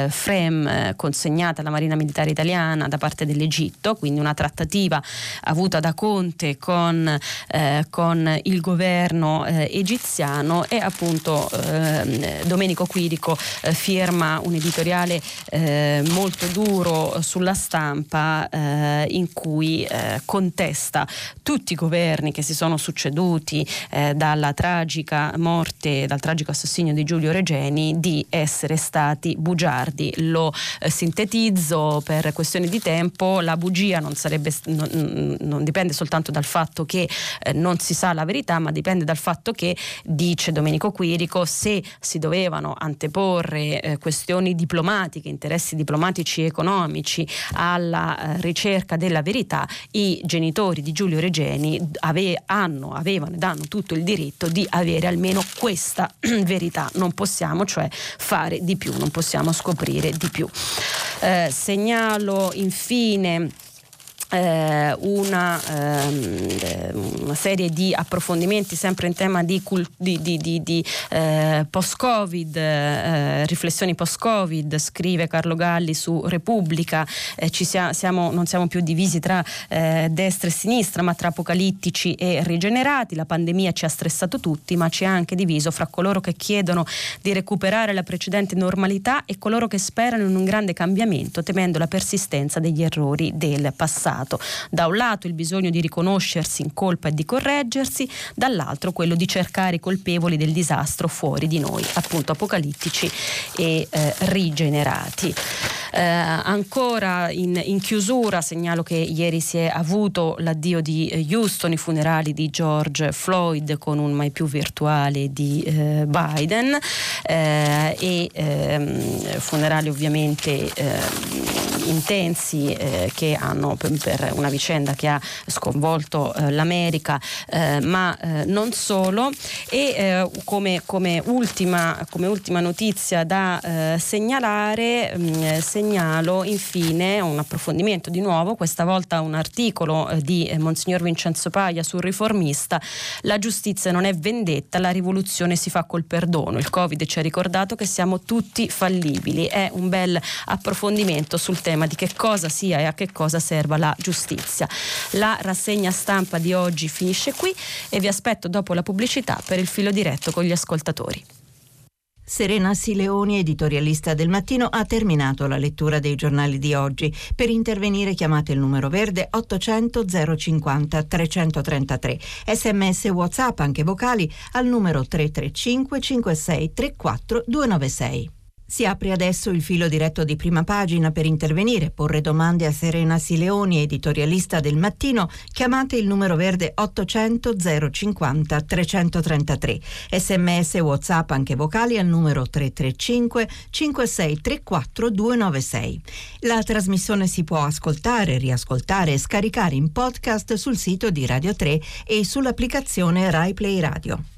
FREM consegnate alla Marina Militare Italiana da parte del dell'Egitto, quindi una trattativa avuta da Conte con, eh, con il governo eh, egiziano e appunto eh, Domenico Quirico eh, firma un editoriale eh, molto duro sulla stampa eh, in cui contesta tutti i governi che si sono succeduti dalla tragica morte, dal tragico assassinio di Giulio Regeni di essere stati bugiardi. Lo sintetizzo per questioni di tempo tempo la bugia non, sarebbe, non, non dipende soltanto dal fatto che eh, non si sa la verità, ma dipende dal fatto che, dice Domenico Quirico, se si dovevano anteporre eh, questioni diplomatiche, interessi diplomatici e economici alla eh, ricerca della verità, i genitori di Giulio Regeni ave, hanno, avevano ed hanno tutto il diritto di avere almeno questa verità. Non possiamo cioè fare di più, non possiamo scoprire di più. Eh, segnalo infine eh, una, ehm, una, serie di approfondimenti sempre in tema di, di, di, di eh, post-Covid, eh, riflessioni post-Covid, scrive Carlo Galli su Repubblica, eh, sia, siamo, non siamo più divisi tra eh, destra e sinistra, ma tra apocalittici e rigenerati, la pandemia ci ha stressato tutti, ma ci ha anche diviso fra coloro che chiedono di recuperare la precedente normalità e coloro che sperano in un grande cambiamento, temendo la persistenza degli errori del passato passato. Da un lato il bisogno di riconoscersi in colpa e di correggersi, dall'altro quello di cercare i colpevoli del disastro fuori di noi, appunto apocalittici e eh, rigenerati. Eh, ancora in, in, chiusura segnalo che ieri si è avuto l'addio di Houston, i funerali di George Floyd con un mai più virtuale di eh, Biden eh, e ehm, funerali ovviamente ehm, intensi eh, che hanno per, una vicenda che ha sconvolto eh, l'America ma non solo e come, come, ultima, come, ultima, notizia da segnalare mh, mm, segnalo infine un approfondimento di nuovo, questa volta un articolo eh, di eh, Monsignor Vincenzo Paglia sul riformista. La giustizia non è vendetta, la rivoluzione si fa col perdono. Il Covid ci ha ricordato che siamo tutti fallibili. È un bel approfondimento sul tema di che cosa sia e a che cosa serva la giustizia. La rassegna stampa di oggi finisce qui e vi aspetto dopo la pubblicità per il filo diretto con gli ascoltatori. Serena Sileoni, editorialista del mattino, ha terminato la lettura dei giornali di oggi. Per intervenire chiamate il numero verde 800 050 333. Sms WhatsApp anche vocali al numero 335 56 34 296. Si apre adesso il filo diretto di prima pagina per intervenire, porre domande a Serena Sileoni, editorialista del mattino. Chiamate il numero verde 800 050 333. Sms WhatsApp anche vocali al numero 335 5634 296. La trasmissione si può ascoltare, riascoltare e scaricare in podcast sul sito di Radio 3 e sull'applicazione Rai Play Radio.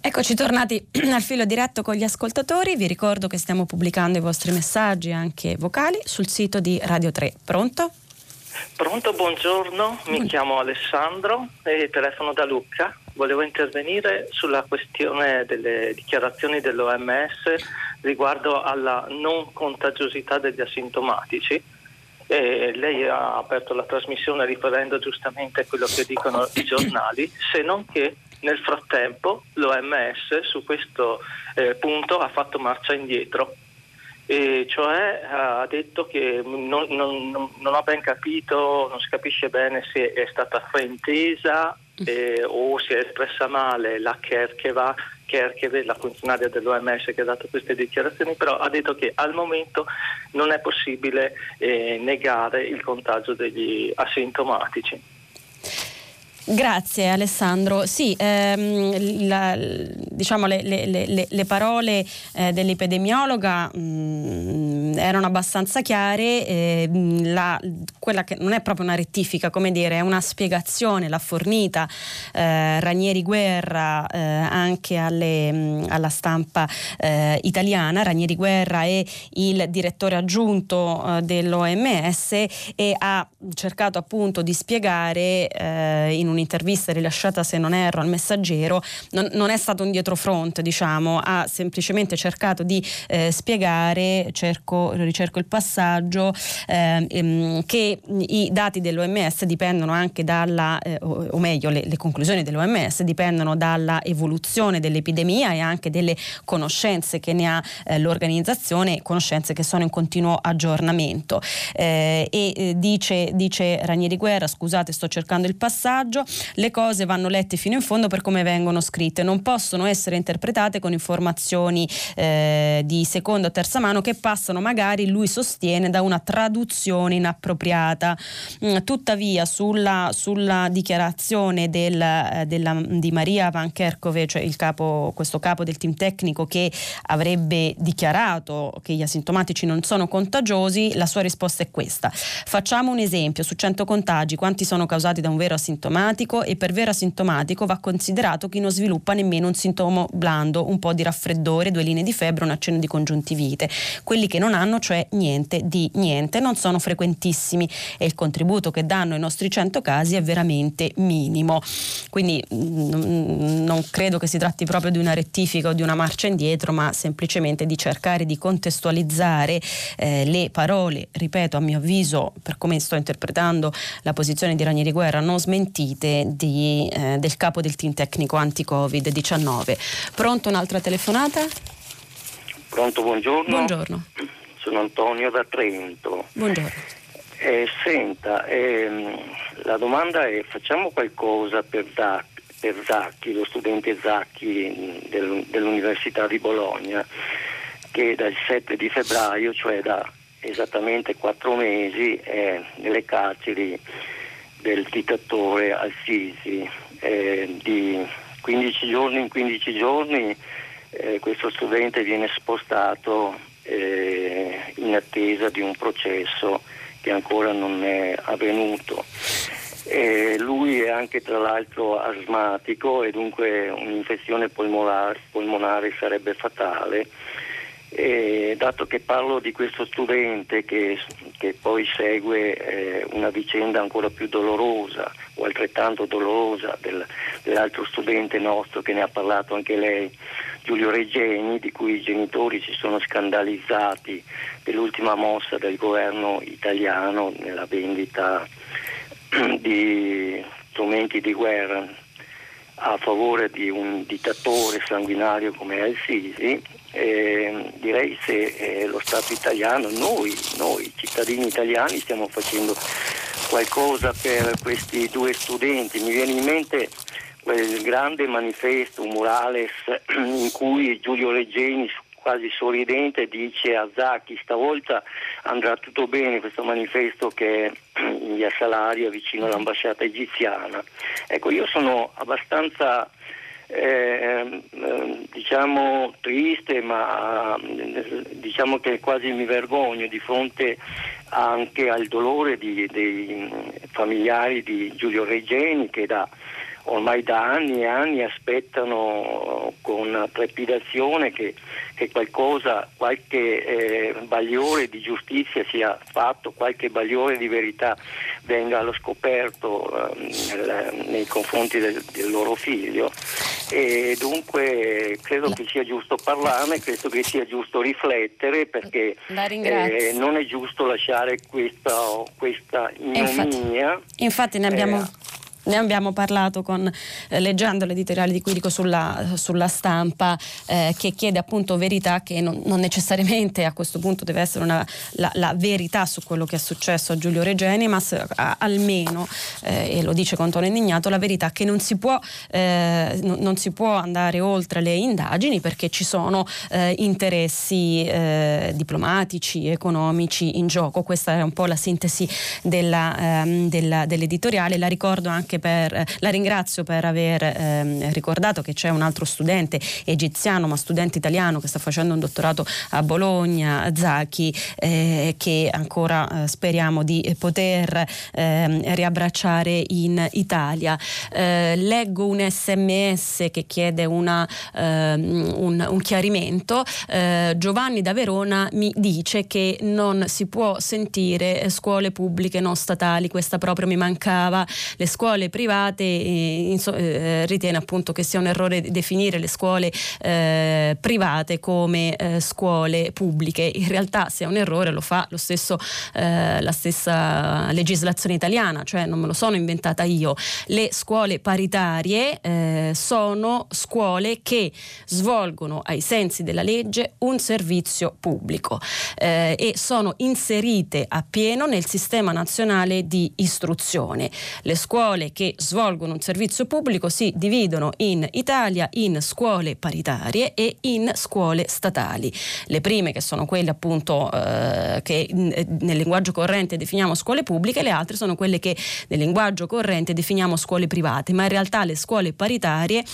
Eccoci tornati al filo diretto con gli ascoltatori, vi ricordo che stiamo pubblicando i vostri messaggi anche vocali sul sito di Radio 3. Pronto? Pronto, buongiorno, mi chiamo Alessandro e telefono da Lucca. Volevo intervenire sulla questione delle dichiarazioni dell'OMS riguardo alla non contagiosità degli asintomatici. E lei ha aperto la trasmissione riferendo giustamente a quello che dicono i giornali, se non che nel frattempo l'OMS su questo eh, punto ha fatto marcia indietro, e cioè ha detto che non, non, non, ha ben capito, non si capisce bene se è stata fraintesa eh, o si è espressa male la Kerkeva, Kerkeve, la funzionaria dell'OMS che ha dato queste dichiarazioni, però ha detto che al momento non è possibile eh, negare il contagio degli asintomatici. Grazie Alessandro. Sì, ehm, la, diciamo le, le, le, le parole eh, dell'epidemiologa mh, mm, erano abbastanza chiare, eh, la, quella che non è proprio una rettifica, come dire, è una spiegazione, l'ha fornita eh, Ranieri Guerra eh, anche alle, mh, mm, alla stampa eh, italiana. Ranieri Guerra è il direttore aggiunto eh, dell'OMS e ha cercato appunto di spiegare in un un'intervista rilasciata, se non erro, al messaggero, non, non è stato un dietrofront, diciamo, ha semplicemente cercato di eh, spiegare, cerco, ricerco il passaggio, eh, ehm, che i dati dell'OMS dipendono anche dalla, eh, o, o, meglio, le, le conclusioni dell'OMS dipendono dalla evoluzione dell'epidemia e anche delle conoscenze che ne ha eh, l'organizzazione, conoscenze che sono in continuo aggiornamento. Eh, e eh, dice, dice Ranieri Guerra, scusate sto cercando il passaggio, le cose vanno lette fino in fondo per come vengono scritte, non possono essere interpretate con informazioni eh, di seconda o terza mano che passano magari, lui sostiene, da una traduzione inappropriata. Mm, tuttavia sulla, sulla dichiarazione del, eh, della, di Maria Van Kerkove, cioè capo, questo capo del team tecnico che avrebbe dichiarato che gli asintomatici non sono contagiosi, la sua risposta è questa. Facciamo un esempio, su 100 contagi quanti sono causati da un vero asintomatico? Asintomatico e per vero asintomatico va considerato chi non sviluppa nemmeno un sintomo blando, un po' di raffreddore, due linee di febbre, un accenno di congiuntivite. Quelli che non hanno, cioè niente di niente, non sono frequentissimi e il contributo che danno ai nostri 100 casi è veramente minimo. Quindi mm, non credo che si tratti proprio di una rettifica o di una marcia indietro, ma semplicemente di cercare di contestualizzare eh, le parole, ripeto, a mio avviso, per come sto interpretando la posizione di Ranieri Guerra, non smentite visite di, eh, del capo del team tecnico anti-Covid-19. Pronto un'altra telefonata? Pronto, buongiorno. Buongiorno. Sono Antonio da Trento. Buongiorno. Eh, senta, ehm, la domanda è facciamo qualcosa per, da, per Zacchi, lo studente Zacchi del, dell'Università di Bologna, che dal 7 di febbraio, cioè da esattamente quattro mesi, è nelle carceri del dittatore Al-Sisi. Eh, di 15 giorni in 15 giorni eh, questo studente viene spostato eh, in attesa di un processo che ancora non è avvenuto. lui è anche tra l'altro asmatico e dunque un'infezione polmonare, polmonare sarebbe fatale e dato che parlo di questo studente che, che poi segue eh, una vicenda ancora più dolorosa o altrettanto dolorosa del, dell'altro studente nostro che ne ha parlato anche lei, Giulio Regeni, di cui i genitori si sono scandalizzati dell'ultima mossa del governo italiano nella vendita di strumenti di guerra a favore di un dittatore sanguinario come Al-Sisi, eh, direi se eh, lo Stato italiano, noi, noi cittadini italiani stiamo facendo qualcosa per questi due studenti. Mi viene in mente quel grande manifesto, un murales in cui Giulio Reggeni quasi sorridente dice a Zacchi stavolta andrà tutto bene questo manifesto che è in via Salaria vicino all'ambasciata egiziana. Ecco, io sono abbastanza eh, diciamo triste ma diciamo che quasi mi vergogno di fronte anche al dolore di, dei familiari di Giulio Reggeni che da ormai da anni e anni aspettano con trepidazione che, che qualcosa, qualche eh, bagliore di giustizia sia fatto, qualche bagliore di verità venga allo scoperto eh, nei confronti del, del, loro figlio e dunque credo che sia giusto parlarne, credo che sia giusto riflettere perché eh, non è giusto lasciare questa, questa ignominia. Infatti, infatti ne abbiamo eh, ne abbiamo parlato con, eh, leggendo l'editoriale di Quirico sulla, sulla stampa eh, che chiede appunto verità che non, non, necessariamente a questo punto deve essere una, la, la, verità su quello che è successo a Giulio Regeni, ma a, almeno, eh, e lo dice con tono indignato, la verità che non si può, eh, non, non, si può andare oltre le indagini perché ci sono eh, interessi eh, diplomatici, economici in gioco. Questa è un po' la sintesi della, ehm, della, dell'editoriale. La ricordo anche per, la ringrazio per aver ehm, ricordato che c'è un altro studente egiziano, ma studente italiano che sta facendo un dottorato a Bologna, Zacchi, eh, che ancora eh, speriamo di poter eh, riabbracciare in Italia. Eh, leggo un sms che chiede una, ehm, un, un, chiarimento. Eh, Giovanni da Verona mi dice che non si può sentire scuole pubbliche non statali, questa proprio mi mancava. Le scuole private eh, eh, ritiene appunto che sia un errore definire le scuole eh, private come eh, scuole pubbliche. In realtà se è un errore lo fa lo stesso, eh, la stessa legislazione italiana, cioè non me lo sono inventata io. Le scuole paritarie eh, sono scuole che svolgono ai sensi della legge un servizio pubblico e sono inserite appieno nel sistema nazionale di istruzione. Le scuole che svolgono un servizio pubblico si dividono in Italia in scuole paritarie e in scuole statali. Le prime che sono quelle appunto eh, che nel linguaggio corrente definiamo scuole pubbliche, le altre sono quelle che nel linguaggio corrente definiamo scuole private, ma in realtà le scuole paritarie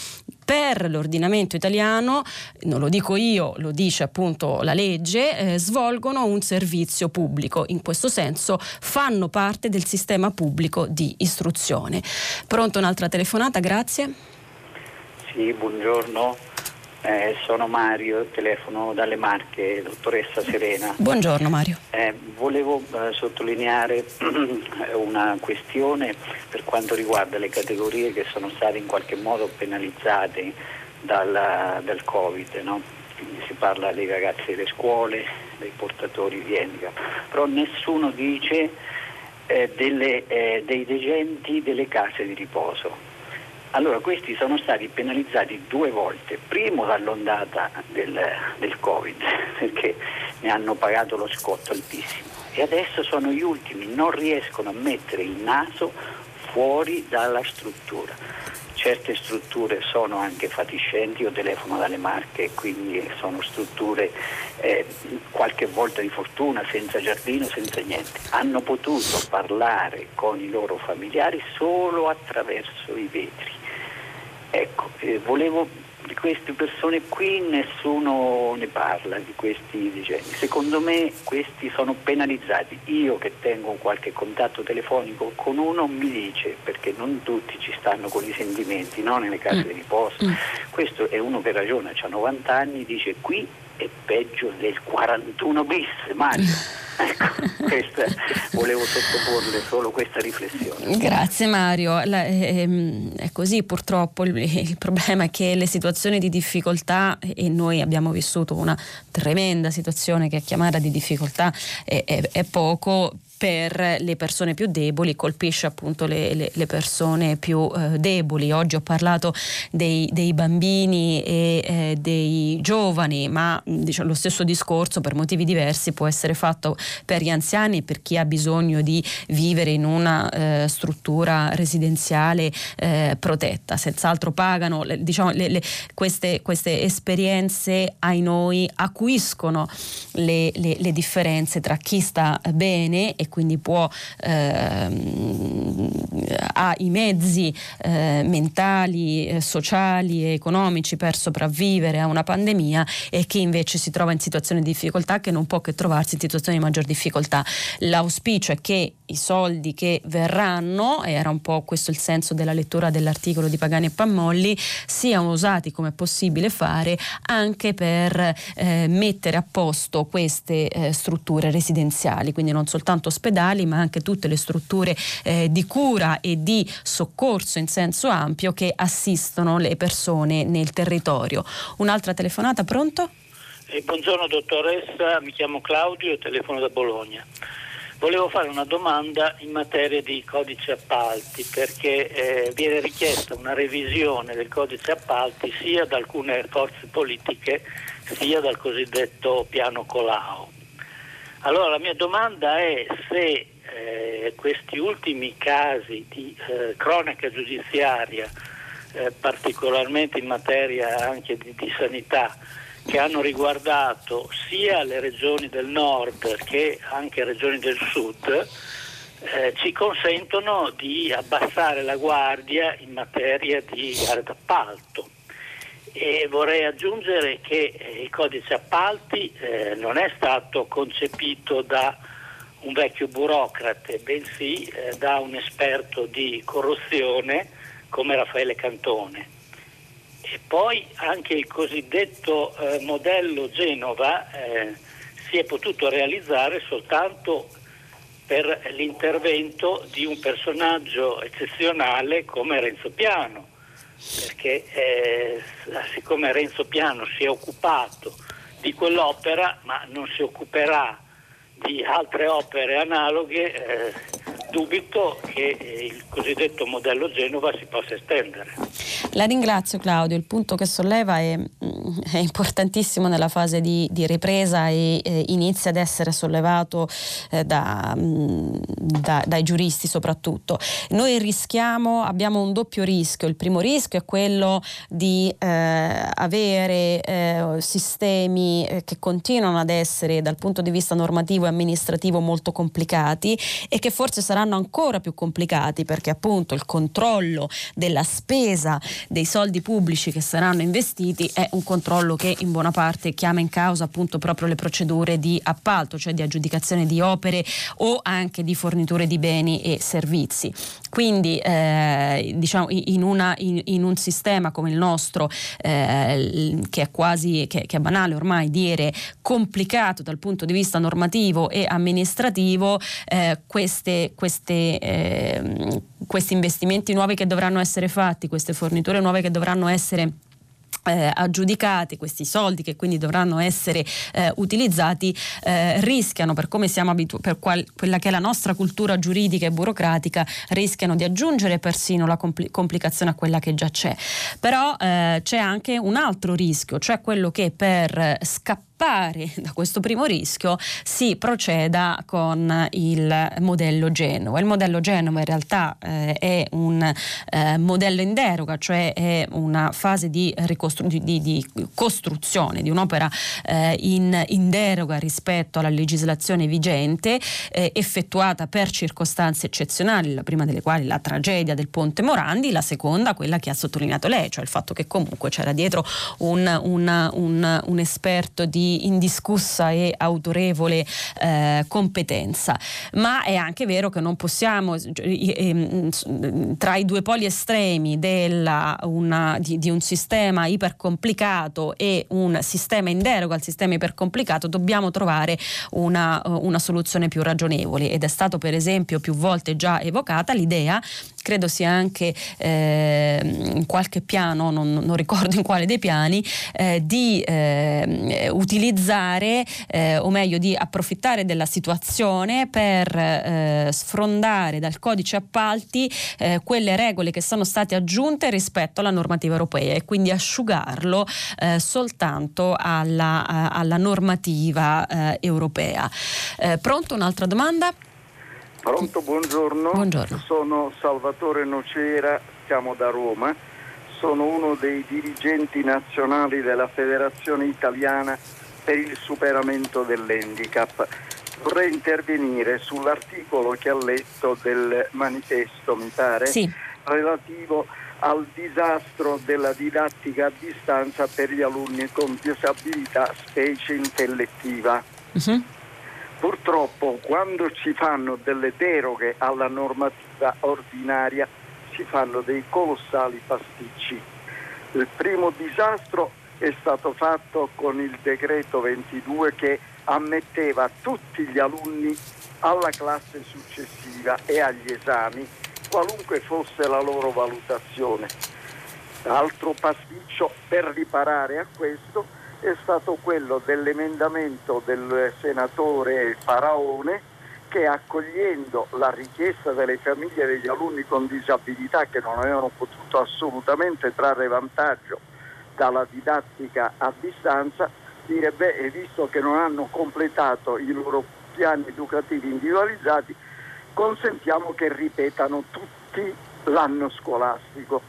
per l'ordinamento italiano, non lo dico io, lo dice appunto la legge, eh, svolgono un servizio pubblico. In questo senso fanno parte del sistema pubblico di istruzione. Pronto un'altra telefonata, grazie. Sì, buongiorno. Eh, sono Mario, telefono dalle Marche, dottoressa Serena. Buongiorno Mario. Eh, volevo eh, sottolineare una questione per quanto riguarda le categorie che sono state in qualche modo penalizzate dal, dal Covid. No? si parla dei ragazzi delle scuole, dei portatori di handicap, però nessuno dice eh, delle, eh, dei degenti delle case di riposo allora questi sono stati penalizzati due volte, primo dall'ondata del, del Covid perché ne hanno pagato lo scotto altissimo e adesso sono gli ultimi, non riescono a mettere il naso fuori dalla struttura. Certe strutture sono anche fatiscenti, io telefono dalle marche, quindi sono strutture eh, qualche volta di fortuna, senza giardino, senza niente. Hanno potuto parlare con i loro familiari solo attraverso i vetri Ecco, eh, volevo di queste persone qui nessuno ne parla di questi decenni. Secondo me questi sono penalizzati. Io che tengo qualche contatto telefonico con uno mi dice perché non tutti ci stanno con i sentimenti no? nelle case mm. di riposo. Mm. Questo è uno che ragiona, ha 90 anni, dice qui è peggio del 41 bis, Mario. Ecco, questa, volevo sottoporle solo questa riflessione. Grazie Mario. La, ehm, è così purtroppo, il, il, problema è che le situazioni di difficoltà, e noi abbiamo vissuto una tremenda situazione che chiamata di difficoltà è, è, è poco, per le persone più deboli, colpisce appunto le, le, le persone più eh, deboli. Oggi ho parlato dei, dei bambini e eh, dei giovani, ma diciamo, lo stesso discorso per motivi diversi può essere fatto per gli anziani per chi ha bisogno di vivere in una eh, struttura residenziale eh, protetta. Senz'altro pagano, diciamo, le, queste, queste, esperienze ai noi acuiscono le, le differenze tra chi sta bene e quindi può ehm, ha i mezzi eh, mentali, eh, sociali e economici per sopravvivere a una pandemia e chi invece si trova in situazioni di difficoltà che non può che trovarsi in situazioni di maggior difficoltà. L'auspicio è che i soldi che verranno, era un po' questo il senso della lettura dell'articolo di Pagani e Pammolli, siano usati come è possibile fare anche per eh, mettere a posto queste eh, strutture residenziali, quindi non soltanto ospedali ma anche tutte le strutture eh, di cura e di soccorso in senso ampio che assistono le persone nel territorio. Un'altra telefonata, pronto? Eh, buongiorno dottoressa, mi chiamo Claudio e telefono da Bologna. Volevo fare una domanda in materia di codice appalti perché eh, viene richiesta una revisione del codice appalti sia da alcune forze politiche sia dal cosiddetto piano Colau. Allora la mia domanda è se eh, questi ultimi casi di eh, cronaca giudiziaria, eh, particolarmente in materia anche di, di sanità, che hanno riguardato sia le regioni del nord che anche regioni del sud, eh, ci consentono di abbassare la guardia in materia di gare d'appalto. E vorrei aggiungere che eh, il codice appalti eh, non è stato concepito da un vecchio burocrate, bensì eh, da un esperto di corruzione come Raffaele Cantone. E poi anche il cosiddetto eh, modello Genova eh, si è potuto realizzare soltanto per l'intervento di un personaggio eccezionale come Renzo Piano, perché eh, siccome Renzo Piano si è occupato di quell'opera ma non si occuperà di altre opere analoghe, eh, dubito che eh, il cosiddetto modello Genova si possa estendere. La ringrazio Claudio, il punto che solleva è, mm, è importantissimo nella fase di, di ripresa e eh, inizia ad essere sollevato eh, da, mm, da, dai giuristi soprattutto. Noi rischiamo, abbiamo un doppio rischio, il primo rischio è quello di eh, avere eh, sistemi eh, che continuano ad essere dal punto di vista normativo e amministrativo molto complicati e che forse saranno ancora più complicati perché appunto il controllo della spesa dei soldi pubblici che saranno investiti è un controllo che in buona parte chiama in causa appunto proprio le procedure di appalto, cioè di aggiudicazione di opere o anche di forniture di beni e servizi. Quindi eh, diciamo in, una, in, in, un sistema come il nostro eh, che è quasi che, che è banale ormai dire complicato dal punto di vista normativo e amministrativo, eh, queste, queste, eh, questi investimenti nuovi che dovranno essere fatti, queste forniture nuove che dovranno essere eh, aggiudicati, questi soldi che quindi dovranno essere eh, utilizzati, eh, rischiano, per come siamo abituati, per qual- quella che è la nostra cultura giuridica e burocratica, rischiano di aggiungere persino la compl- complicazione a quella che già c'è. Però eh, c'è anche un altro rischio, cioè quello che per scappare scappare da questo primo rischio si proceda con il modello Genova. Il modello Genova in realtà eh, è un eh, modello in deroga, cioè è una fase di, ricostru- di, di costruzione di un'opera eh, in, in, deroga rispetto alla legislazione vigente, eh, effettuata per circostanze eccezionali, la prima delle quali la tragedia del ponte Morandi, la seconda quella che ha sottolineato lei, cioè il fatto che comunque c'era dietro un, un, un, un esperto di indiscussa e autorevole eh, competenza, ma è anche vero che non possiamo, ehm, tra i due poli estremi della, una, di, di, un sistema ipercomplicato e un sistema in deroga al sistema ipercomplicato, dobbiamo trovare una, una soluzione più ragionevole. Ed è stato per esempio più volte già evocata l'idea credo sia anche eh, in qualche piano, non, non, ricordo in quale dei piani, eh, di eh, utilizzare utilizzare eh, o meglio di approfittare della situazione per eh, sfrondare dal codice appalti eh, quelle regole che sono state aggiunte rispetto alla normativa europea e quindi asciugarlo eh, soltanto alla, alla normativa eh, europea. Eh, pronto un'altra domanda? Pronto, buongiorno. buongiorno. Sono Salvatore Nocera, siamo da Roma sono uno dei dirigenti nazionali della Federazione Italiana per il superamento dell'handicap. Vorrei intervenire sull'articolo che ha letto del manifesto, mi pare, sì. relativo al disastro della didattica a distanza per gli alunni con disabilità specie intellettiva. Uh-huh. Purtroppo quando ci fanno delle deroghe alla normativa ordinaria si fanno dei colossali pasticci. Il primo disastro è stato fatto con il decreto 22 che ammetteva tutti gli alunni alla classe successiva e agli esami, qualunque fosse la loro valutazione. Altro pasticcio per riparare a questo è stato quello dell'emendamento del senatore Faraone che accogliendo la richiesta delle famiglie degli alunni con disabilità che non avevano potuto assolutamente trarre vantaggio dalla didattica a distanza, dire beh, visto che non hanno completato i loro piani educativi individualizzati, consentiamo che ripetano tutti l'anno scolastico.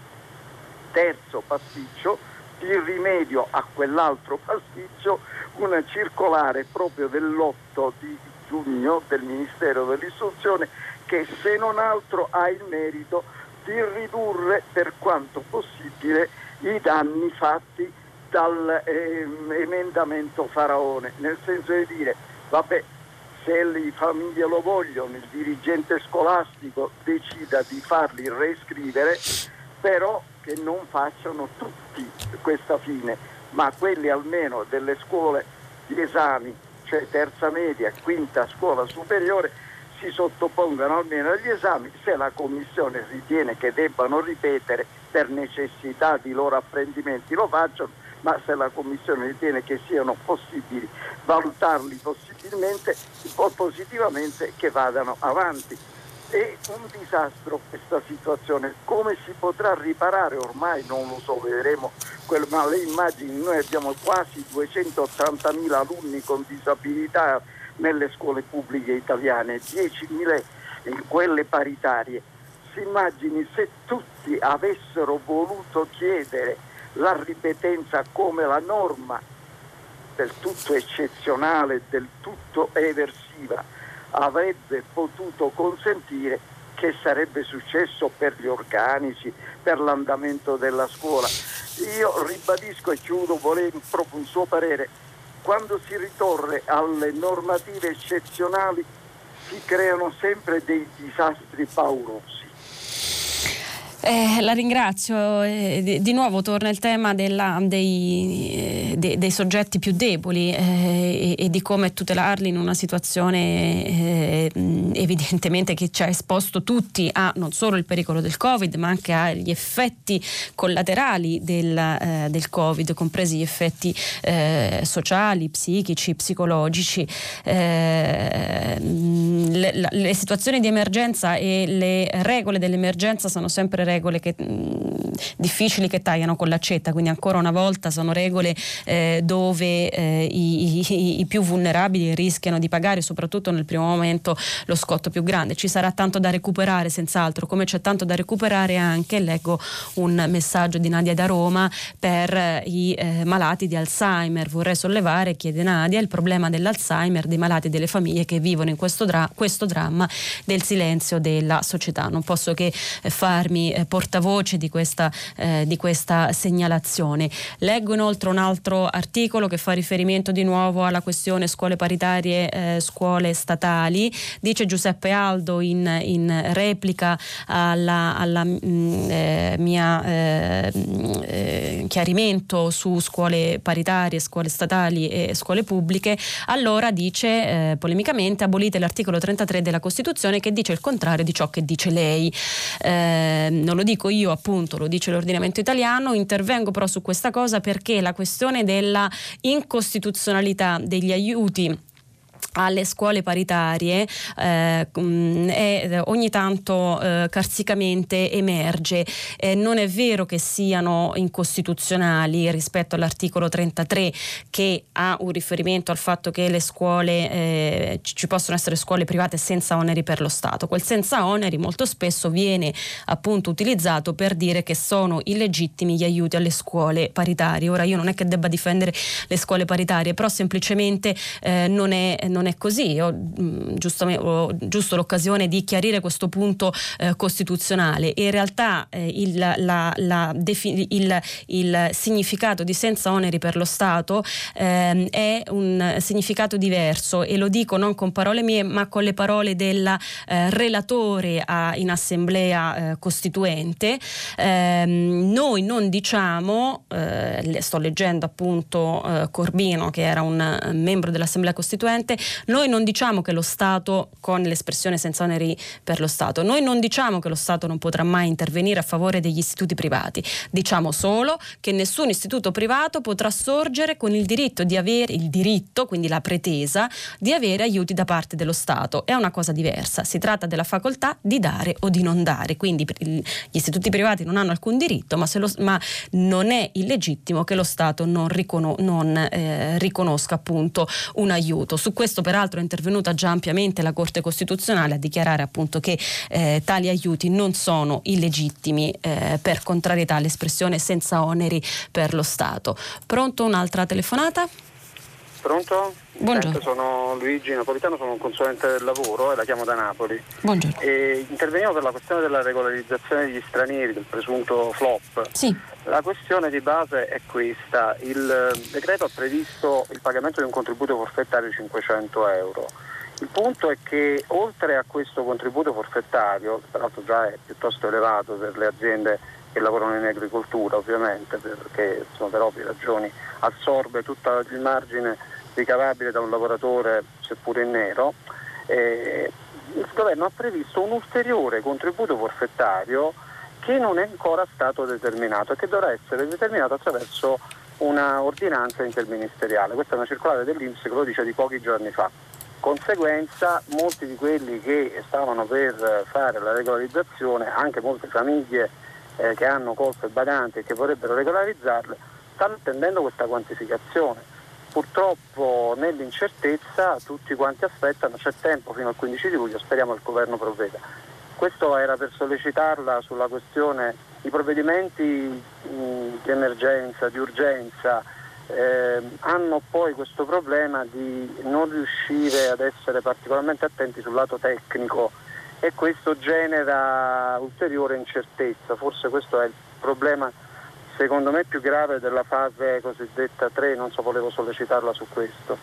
Terzo pasticcio, il rimedio a quell'altro pasticcio, una circolare proprio dell'8 di giugno del Ministero dell'Istruzione che se non altro ha il merito di ridurre per quanto possibile i danni fatti dall'emendamento eh, Faraone, nel senso di dire vabbè se le famiglie lo vogliono, il dirigente scolastico decida di farli reiscrivere, però che non facciano tutti questa fine, ma quelli almeno delle scuole di esami cioè terza media, quinta scuola superiore, si sottopongano almeno agli esami, se la Commissione ritiene che debbano ripetere per necessità di loro apprendimenti lo facciano, ma se la Commissione ritiene che siano possibili valutarli possibilmente, positivamente che vadano avanti. È un disastro questa situazione, come si potrà riparare? Ormai non lo so, vedremo. Ma le immagini, noi abbiamo quasi 280.000 alunni con disabilità nelle scuole pubbliche italiane, 10.000 in quelle paritarie. Si immagini se tutti avessero voluto chiedere la ripetenza come la norma del tutto eccezionale, del tutto eversiva, avrebbe potuto consentire che sarebbe successo per gli organici, per l'andamento della scuola. Io ribadisco e chiudo, vorrei proprio un suo parere, quando si ritorre alle normative eccezionali si creano sempre dei disastri paurosi. Eh, la ringrazio. Eh, di, di, nuovo torna il tema della, dei, eh, de, dei, soggetti più deboli eh, e, e, di come tutelarli in una situazione eh, evidentemente che ci ha esposto tutti a non solo il pericolo del Covid, ma anche agli effetti collaterali del, eh, del Covid, compresi gli effetti sociali, psichici, psicologici. Le, le situazioni di emergenza e le regole dell'emergenza sono sempre regole regole che, mh, difficili che tagliano con l'accetta, quindi ancora una volta sono regole eh, dove eh, i, i, i, più vulnerabili rischiano di pagare soprattutto nel primo momento lo scotto più grande. Ci sarà tanto da recuperare senz'altro, come c'è tanto da recuperare anche, leggo un messaggio di Nadia da Roma, per i eh, malati di Alzheimer. Vorrei sollevare, chiede Nadia, il problema dell'Alzheimer, dei malati e delle famiglie che vivono in questo, dra- questo dramma del silenzio della società. Non posso che eh, farmi eh, portavoce di questa, eh, di questa segnalazione. Leggo inoltre un altro articolo che fa riferimento di nuovo alla questione scuole paritarie, eh, scuole statali. Dice Giuseppe Aldo in, in replica alla, alla mh, mm, eh, mia eh, eh, chiarimento su scuole paritarie, scuole statali e scuole pubbliche. Allora dice eh, polemicamente abolite l'articolo 33 della Costituzione che dice il contrario di ciò che dice lei. Non lo dico io appunto, lo dice l'ordinamento italiano. Intervengo però su questa cosa perché la questione della incostituzionalità degli aiuti alle scuole paritarie eh, mm, e ogni tanto eh, carsicamente emerge. Eh, non è vero che siano incostituzionali rispetto all'articolo 33 che ha un riferimento al fatto che le scuole eh, ci possono essere scuole private senza oneri per lo Stato. Quel senza oneri molto spesso viene appunto utilizzato per dire che sono illegittimi gli aiuti alle scuole paritarie. Ora io non è che debba difendere le scuole paritarie, però semplicemente eh, non è, non non è così. Ho, mm, ho giusto l'occasione di chiarire questo punto eh, costituzionale. In realtà eh, il, la, la defi- il, il, significato di senza oneri per lo Stato eh, è un significato diverso e lo dico non con parole mie ma con le parole del eh, relatore a, in assemblea eh, costituente. Ehm, noi non diciamo, eh, sto leggendo appunto Corbino che era un membro dell'assemblea costituente, noi non diciamo che lo Stato, con l'espressione senza oneri per lo Stato, noi non diciamo che lo Stato non potrà mai intervenire a favore degli istituti privati, diciamo solo che nessun istituto privato potrà sorgere con il diritto di avere, il diritto, quindi la pretesa, di avere aiuti da parte dello Stato. È una cosa diversa, si tratta della facoltà di dare o di non dare, quindi gli istituti privati non hanno alcun diritto, ma, lo, ma non è illegittimo che lo Stato non, riconos- non eh, riconosca appunto un aiuto. Su questo peraltro è intervenuta già ampiamente la Corte Costituzionale a dichiarare appunto che eh, tali aiuti non sono illegittimi eh, per contrarietà all'espressione senza oneri per lo Stato. Pronto un'altra telefonata? Pronto? Buongiorno. sono Luigi Napolitano, sono un consulente del lavoro e la chiamo da Napoli. Buongiorno. E interveniamo per la questione della regolarizzazione degli stranieri, del presunto flop. Sì. La questione di base è questa. Il decreto ha previsto il pagamento di un contributo forfettario di 500 euro. Il punto è che oltre a questo contributo forfettario, che peraltro già è piuttosto elevato per le aziende che lavorano in agricoltura ovviamente, perché insomma, per ovvie ragioni assorbe tutto il margine ricavabile da un lavoratore seppure in nero, eh, il governo ha previsto un ulteriore contributo forfettario che non è ancora stato determinato e che dovrà essere determinato attraverso una ordinanza interministeriale. Questa è una circolare dell'Inps che lo dice di pochi giorni fa. Conseguenza, molti di quelli che stavano per fare la regolarizzazione, anche molte famiglie eh, che hanno colpe badanti e che vorrebbero regolarizzarle, stanno attendendo questa quantificazione. Purtroppo nell'incertezza tutti quanti aspettano, c'è tempo fino al 15 luglio, speriamo il governo provveda. Questo era per sollecitarla sulla questione, i provvedimenti mh, di emergenza, di urgenza, eh, hanno poi questo problema di non riuscire ad essere particolarmente attenti sul lato tecnico e questo genera ulteriore incertezza, forse questo è il problema secondo me più grave della fase cosiddetta 3, non so, volevo sollecitarla su questo.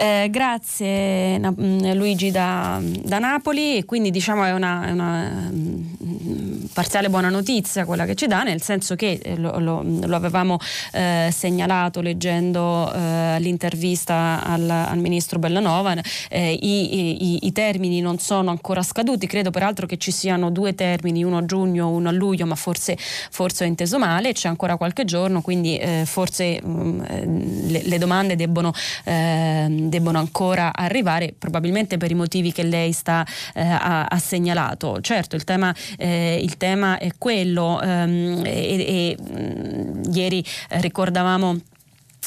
Eh, grazie mm, Luigi da, da, Napoli, quindi diciamo è una, una, mm, parziale buona notizia quella che ci dà, nel senso che eh, lo, lo, lo avevamo eh, segnalato leggendo eh, l'intervista al, al, ministro Bellanova, eh, i, i, i, termini non sono ancora scaduti, credo peraltro che ci siano due termini, uno a giugno, uno a luglio, ma forse, forse ho inteso male, c'è ancora qualche giorno, quindi eh, forse mh, mm, le, le, domande debbono debbono ancora arrivare, probabilmente per i motivi che lei sta, eh, ha, ha, segnalato. Certo, il tema, eh, il tema è quello ehm, e, e mh, mm, ieri ricordavamo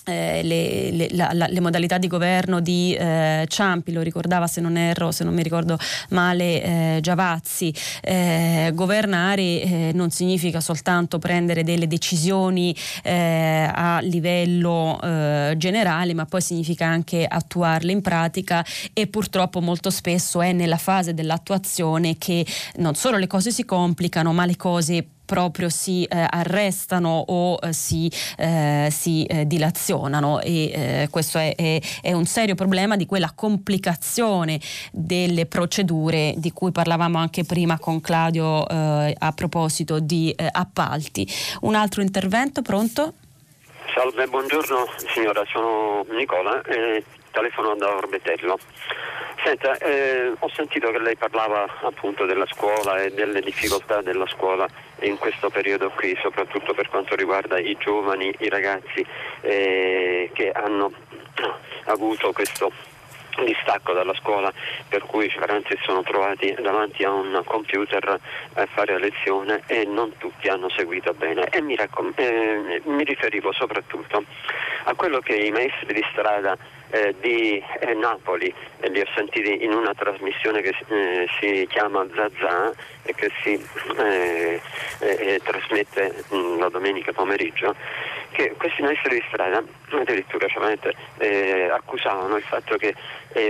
eh, le, le, la, la, le, modalità di governo di eh, Ciampi, lo ricordava se non erro, se non mi ricordo male eh, Giavazzi, eh, governare eh, non significa soltanto prendere delle decisioni eh, a livello generale, ma poi significa anche attuarle in pratica e purtroppo molto spesso è nella fase dell'attuazione che non solo le cose si complicano, ma le cose proprio si eh, arrestano o eh, si, eh, si eh, dilazionano e eh, questo è, è, è, un serio problema di quella complicazione delle procedure di cui parlavamo anche prima con Claudio eh, a proposito di appalti. Un altro intervento, pronto? Salve, buongiorno signora, sono Nicola. Telefono da Orbetello. Senta, eh, ho sentito che lei parlava appunto della scuola e delle difficoltà della scuola in questo periodo qui, soprattutto per quanto riguarda i giovani, i ragazzi eh, che hanno avuto questo distacco dalla scuola per cui veramente si sono trovati davanti a un computer a fare lezione e non tutti hanno seguito bene e mi, raccom- eh, mi riferivo soprattutto a quello che i maestri di strada eh, di eh, Napoli, eh, li ho sentiti in una trasmissione che eh, si chiama Zazà e che si eh, eh, trasmette mh, mm, la domenica pomeriggio, che questi maestri di strada addirittura cioè, accusavano il fatto che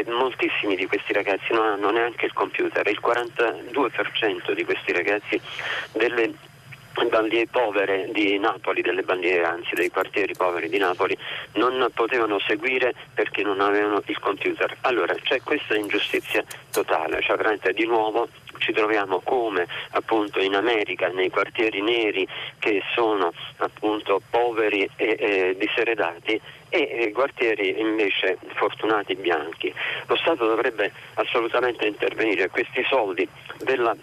moltissimi di questi ragazzi non hanno neanche il computer, il 42% di questi ragazzi delle bandiere povere di Napoli, delle bandiere anzi dei quartieri poveri di Napoli, non potevano seguire perché non avevano il computer. Allora c'è questa ingiustizia totale, cioè veramente di nuovo ci troviamo come appunto in America, nei quartieri neri che sono appunto poveri e, e diseredati e quartieri invece fortunati bianchi. Lo Stato dovrebbe assolutamente intervenire, questi soldi della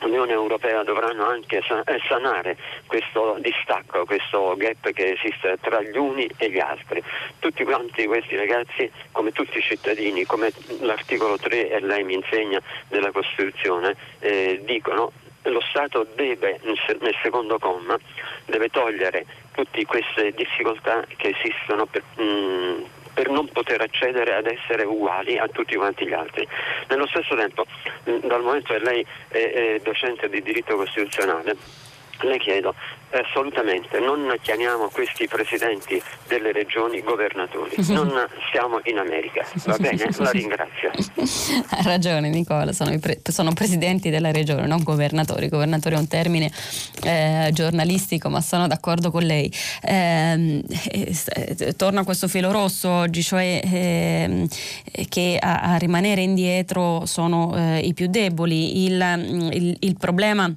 l'Unione Europea dovranno anche eh, sanare questo distacco, questo gap che esiste tra gli uni e gli altri. Tutti quanti questi ragazzi, come tutti i cittadini, come l'articolo 3 e lei mi insegna della Costituzione, eh, dicono lo Stato deve, nel secondo comma, deve togliere tutte queste difficoltà che esistono per, mh, mm, per non poter accedere ad essere uguali a tutti quanti gli altri. Nello stesso tempo, dal momento che lei è, docente di diritto costituzionale, le chiedo assolutamente non chiamiamo questi presidenti delle regioni governatori, non siamo in America, va bene? La ringrazio. Ha ragione Nicola, sono, pre- sono presidenti della regione, non governatori, governatore è un termine eh, giornalistico, ma sono d'accordo con lei. Eh, eh, torno a questo filo rosso oggi, cioè ehm, che a, a, rimanere indietro sono eh, i più deboli. il, il, il problema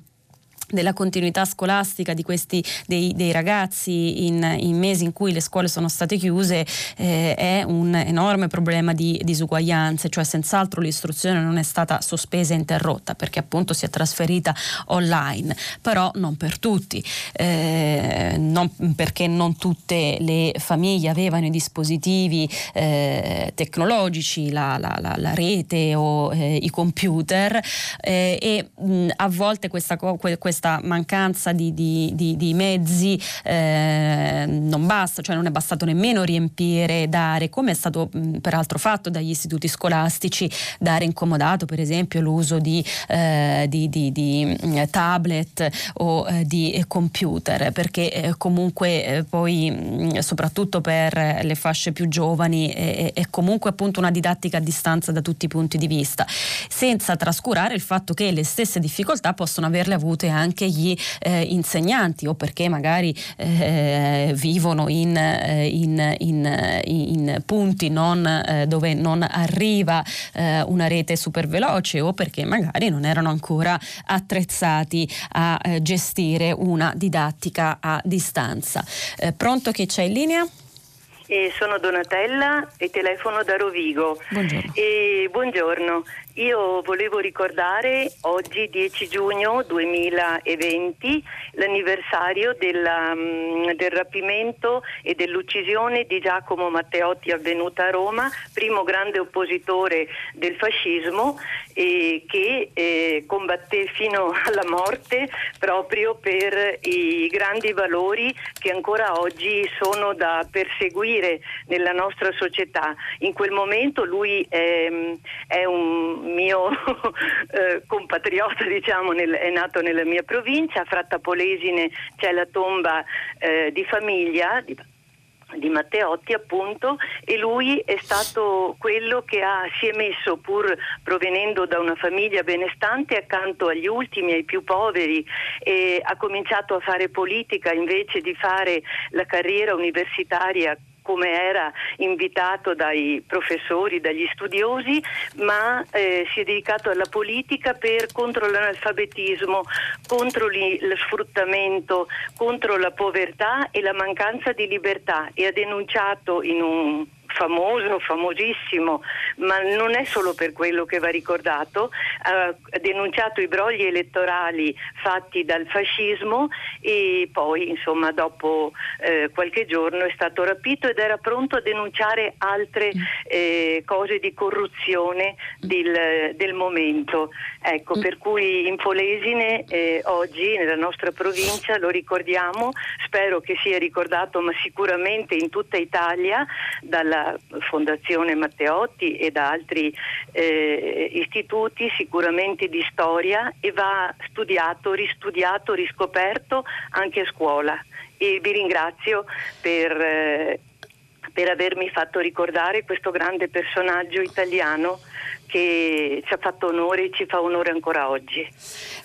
della continuità scolastica di questi, dei, dei ragazzi in, in, mesi in cui le scuole sono state chiuse eh, è un enorme problema di disuguaglianze, cioè senz'altro l'istruzione non è stata sospesa e interrotta perché appunto si è trasferita online, però non per tutti, eh, non, perché non tutte le famiglie avevano i dispositivi eh, tecnologici, la, la, la, la, rete o eh, i computer eh, e mh, a volte questa, questa questa mancanza di, di, di, di mezzi eh, non basta, cioè non è bastato nemmeno riempire, dare, come è stato mh, peraltro fatto dagli istituti scolastici, dare incomodato per esempio l'uso di, eh, di tablet o eh, di computer, perché eh, comunque eh, poi mh, soprattutto per le fasce più giovani è comunque appunto una didattica a distanza da tutti i punti di vista, senza trascurare il fatto che le stesse difficoltà possono averle avute anche anche gli eh, insegnanti o perché magari eh, vivono in, eh, in, in, in punti non, eh, dove non arriva eh, una rete super veloce o perché magari non erano ancora attrezzati a gestire una didattica a distanza. pronto che c'è in linea? Eh, sono Donatella e telefono da Rovigo. Buongiorno. E, buongiorno. Io volevo ricordare oggi 10 giugno 2020 l'anniversario della, mm, del rapimento e dell'uccisione di Giacomo Matteotti avvenuta a Roma, primo grande oppositore del fascismo e che eh, combatté fino alla morte proprio per i grandi valori che ancora oggi sono da perseguire nella nostra società. In quel momento lui è, è un mio eh, compatriota, diciamo, nel, è nato nella mia provincia, a Frattapolesine c'è la tomba eh, di famiglia, di, di Matteotti appunto e lui è stato quello che ha, si è messo pur provenendo da una famiglia benestante accanto agli ultimi, ai più poveri e ha cominciato a fare politica invece di fare la carriera universitaria come era invitato dai professori, dagli studiosi, ma eh, si è dedicato alla politica per, contro l'analfabetismo, contro lo sfruttamento, contro la povertà e la mancanza di libertà e ha denunciato in un famoso, famosissimo, ma non è solo per quello che va ricordato, ha denunciato i brogli elettorali fatti dal fascismo e poi insomma dopo eh, qualche giorno è stato rapito ed era pronto a denunciare altre eh, cose di corruzione del, del momento. Ecco, per cui in Polesine eh, oggi nella nostra provincia lo ricordiamo, spero che sia ricordato ma sicuramente in tutta Italia dalla Fondazione Matteotti e da altri eh, istituti sicuramente di storia e va studiato, ristudiato, riscoperto anche a scuola. E vi ringrazio per, eh, per avermi fatto ricordare questo grande personaggio italiano che ci ha fatto onore e ci fa onore ancora oggi.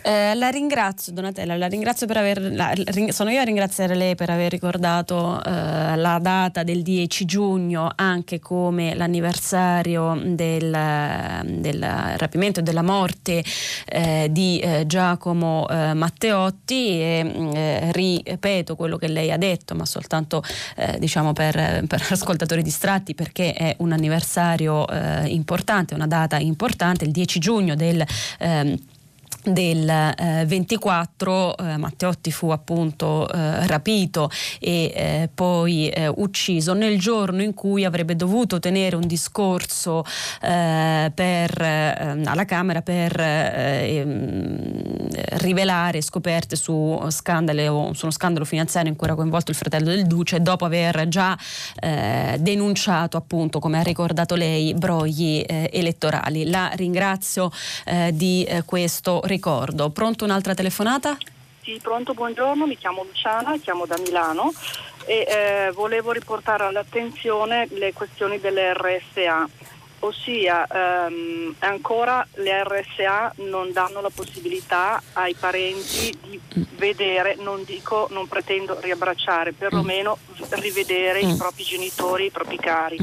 Eh, la ringrazio Donatella, la ringrazio per aver, la, sono io a ringraziare lei per aver ricordato eh, la data del 10 giugno anche come l'anniversario del, del rapimento e della morte eh, di eh, Giacomo eh, Matteotti e mm, eh, ripeto quello che lei ha detto ma soltanto diciamo per, per, ascoltatori distratti perché è un anniversario importante, una data importante, il 10 giugno del ehm, del eh, 24 eh, Matteotti fu appunto eh, rapito e eh, poi eh, ucciso nel giorno in cui avrebbe dovuto tenere un discorso eh, per, alla Camera per ehm, rivelare scoperte su, scandalo, su uno scandalo finanziario in cui era coinvolto il fratello del Duce dopo aver già denunciato appunto come ha ricordato lei brogli elettorali. La ringrazio di questo ricordo. Pronto un'altra telefonata? Sì, pronto, buongiorno, mi chiamo Luciana, chiamo da Milano e eh, volevo riportare all'attenzione le questioni delle RSA, ossia ehm, ancora le RSA non danno la possibilità ai parenti di vedere, non dico, non pretendo riabbracciare, perlomeno rivedere i propri genitori, i propri cari,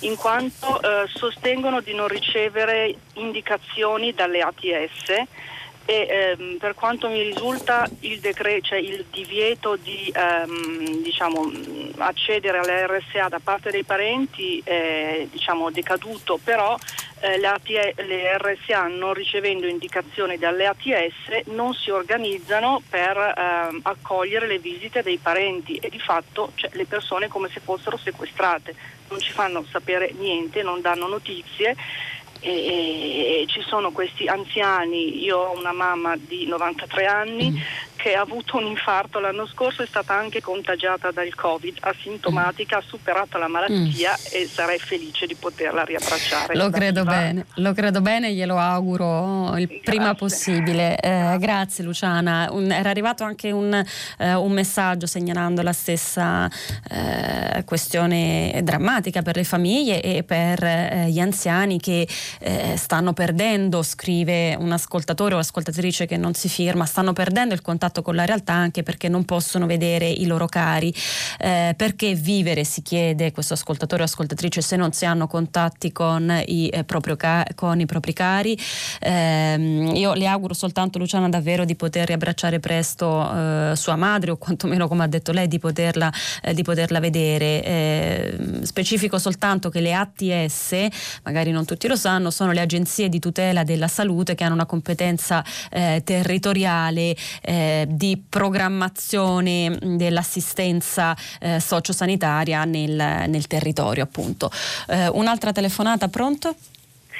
in quanto eh, sostengono di non ricevere indicazioni dalle ATS e ehm, per quanto mi risulta il, decre- cioè il divieto di ehm, diciamo, accedere alle RSA da parte dei parenti è diciamo, decaduto, però eh, le, ATE, le, RSA non ricevendo indicazioni dalle ATS non si organizzano per ehm, accogliere le visite dei parenti e di fatto cioè, le persone come se fossero sequestrate, non ci fanno sapere niente, non danno notizie e, e, ci sono questi anziani, io ho una mamma di 93 anni mm che ha avuto un infarto l'anno scorso è stata anche contagiata dal Covid, asintomatica, ha superato la malattia mm. e sarei felice di poterla riabbracciare. Lo credo bene, lo credo bene, glielo auguro il grazie. prima possibile. Eh, grazie Luciana. Un, era arrivato anche un, eh, un, messaggio segnalando la stessa eh, questione drammatica per le famiglie e per eh, gli anziani che eh, stanno perdendo, scrive un ascoltatore o ascoltatrice che non si firma, stanno perdendo il contatto con la realtà anche perché non possono vedere i loro cari. Eh, perché vivere, si chiede questo ascoltatore o ascoltatrice, se non si hanno contatti con i, eh, ca- con i propri cari. Eh, io le auguro soltanto, Luciana, davvero di poter riabbracciare presto eh, sua madre o quantomeno, come ha detto lei, di poterla, eh, di poterla vedere. Eh, specifico soltanto che le ATS, magari non tutti lo sanno, sono le agenzie di tutela della salute che hanno una competenza territoriale di programmazione dell'assistenza eh, sociosanitaria nel, nel, territorio appunto. Eh, un'altra telefonata, pronto?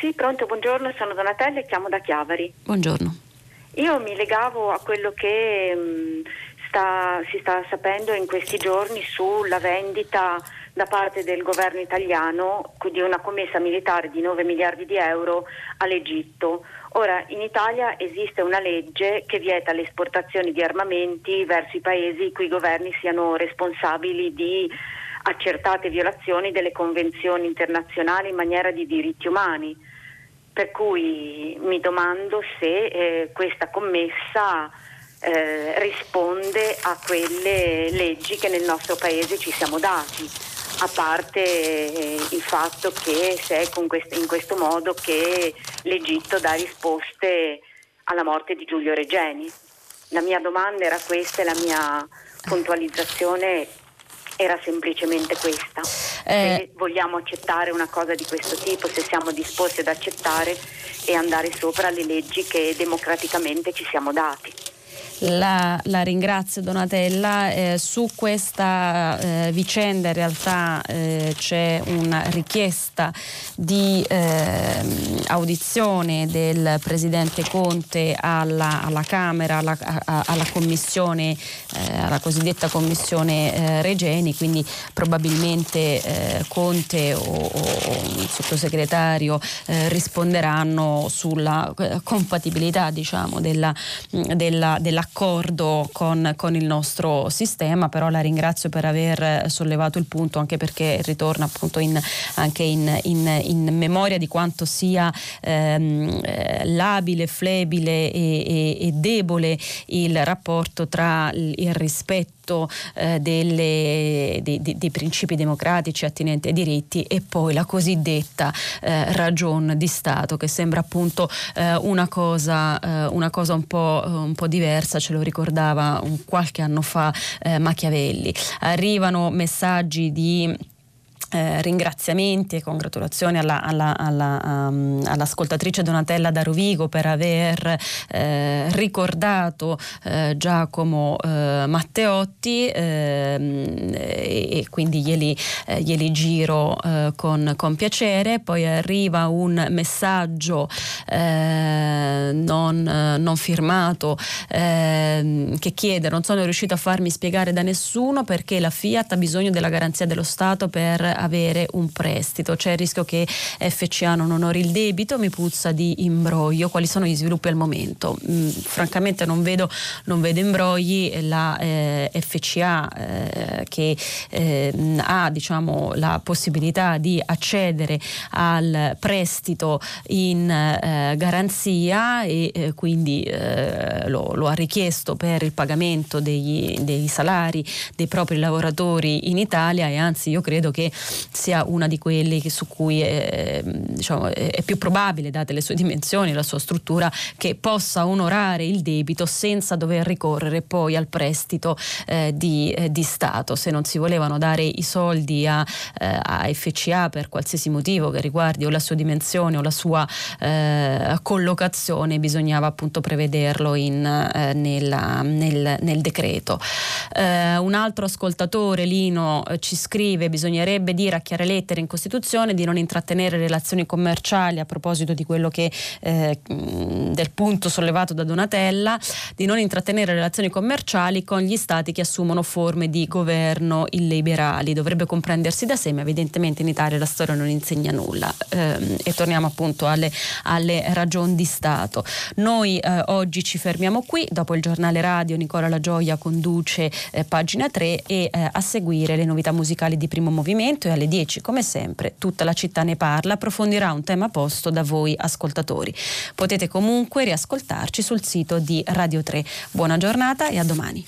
Sì, pronto, buongiorno, sono Donatella e chiamo da Chiavari. Buongiorno. Io mi legavo a quello che mh, sta, si sta sapendo in questi giorni sulla vendita da parte del governo italiano di una commessa militare di 9 miliardi di euro all'Egitto. Ora, in Italia esiste una legge che vieta le esportazioni di armamenti verso i paesi i cui governi siano responsabili di accertate violazioni delle convenzioni internazionali in maniera di diritti umani. Per cui mi domando se eh, questa commessa eh, risponde a quelle leggi che nel nostro paese ci siamo dati a parte eh, il fatto che se è questo, in questo modo che l'Egitto dà risposte alla morte di Giulio Regeni. La mia domanda era questa e la mia puntualizzazione era semplicemente questa. Eh, se vogliamo accettare una cosa di questo tipo, se siamo disposti ad accettare e andare sopra le leggi che democraticamente ci siamo dati. La, la, ringrazio Donatella. Eh, su questa eh, vicenda in realtà eh, c'è una richiesta di ehm, audizione del Presidente Conte alla, alla Camera, alla, a, alla commissione, eh, alla cosiddetta commissione eh, Regeni, quindi probabilmente eh, Conte o, o, il sottosegretario risponderanno sulla compatibilità diciamo, della, della, della d'accordo con, con, il nostro sistema, però la ringrazio per aver sollevato il punto anche perché ritorna appunto in, anche in, in, in, memoria di quanto sia ehm, eh, labile, flebile e, e, e, debole il rapporto tra il rispetto rispetto eh, delle, dei, dei, principi democratici attinenti ai diritti e poi la cosiddetta eh, ragion di Stato che sembra appunto eh, una, cosa, eh, una cosa un po', un po', diversa, ce lo ricordava un, qualche anno fa eh, Machiavelli. Arrivano messaggi di eh, ringraziamenti e congratulazioni alla, alla, alla, um, all'ascoltatrice Donatella da Rovigo per aver eh, ricordato eh, Giacomo eh, Matteotti ehm, e, quindi glieli, eh, glieli giro eh, con, con, piacere. Poi arriva un messaggio non, non, firmato ehm, che chiede non sono riuscito a farmi spiegare da nessuno perché la Fiat ha bisogno della garanzia dello Stato per avere un prestito. C'è il rischio che FCA non onori il debito, mi puzza di imbroglio. Quali sono gli sviluppi al momento? Mm, francamente non vedo, non vedo imbrogli. La eh, FCA eh, che eh, ha diciamo, la possibilità di accedere al prestito in eh, garanzia e eh, quindi eh, lo, lo, ha richiesto per il pagamento degli, dei salari dei propri lavoratori in Italia e anzi io credo che sia una di quelle su cui è, diciamo, è, più probabile, date le sue dimensioni, la sua struttura, che possa onorare il debito senza dover ricorrere poi al prestito eh, di, eh, di, Stato. Se non si volevano dare i soldi a, eh, a, FCA per qualsiasi motivo che riguardi o la sua dimensione o la sua eh, collocazione, bisognava appunto prevederlo in, eh, nella, nel, nel, decreto. Eh, un altro ascoltatore, Lino, ci scrive bisognerebbe dire a chiare lettere in Costituzione di non intrattenere relazioni commerciali a proposito di quello che eh, del punto sollevato da Donatella, di non intrattenere relazioni commerciali con gli stati che assumono forme di governo illiberali. Dovrebbe comprendersi da sé, ma evidentemente in Italia la storia non insegna nulla. Eh, e torniamo appunto alle, alle, ragioni di Stato. Noi eh, oggi ci fermiamo qui, dopo il giornale radio Nicola La Gioia conduce eh, pagina 3 e eh, a seguire le novità musicali di primo movimento e alle 10 come sempre tutta la città ne parla, approfondirà un tema posto da voi ascoltatori. Potete comunque riascoltarci sul sito di Radio 3. Buona giornata e a domani.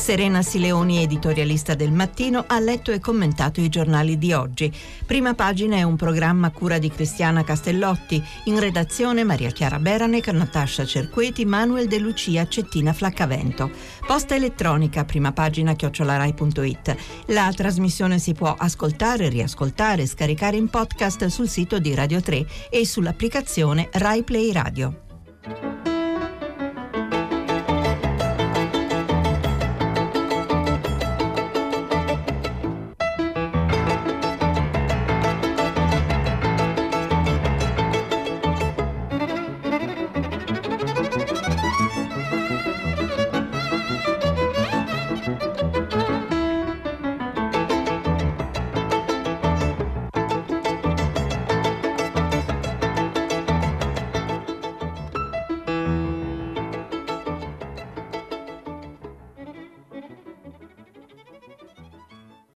Serena Sileoni, editorialista del Mattino, ha letto e commentato i giornali di oggi. Prima pagina è un programma cura di Cristiana Castellotti, in redazione Maria Chiara Beranec, Natascia Cerqueti, Manuel De Lucia, Cettina Flaccavento. Posta elettronica, prima pagina chiocciolarai.it. La trasmissione si può ascoltare, riascoltare, scaricare in podcast sul sito di Radio 3 e sull'applicazione Rai Play Radio.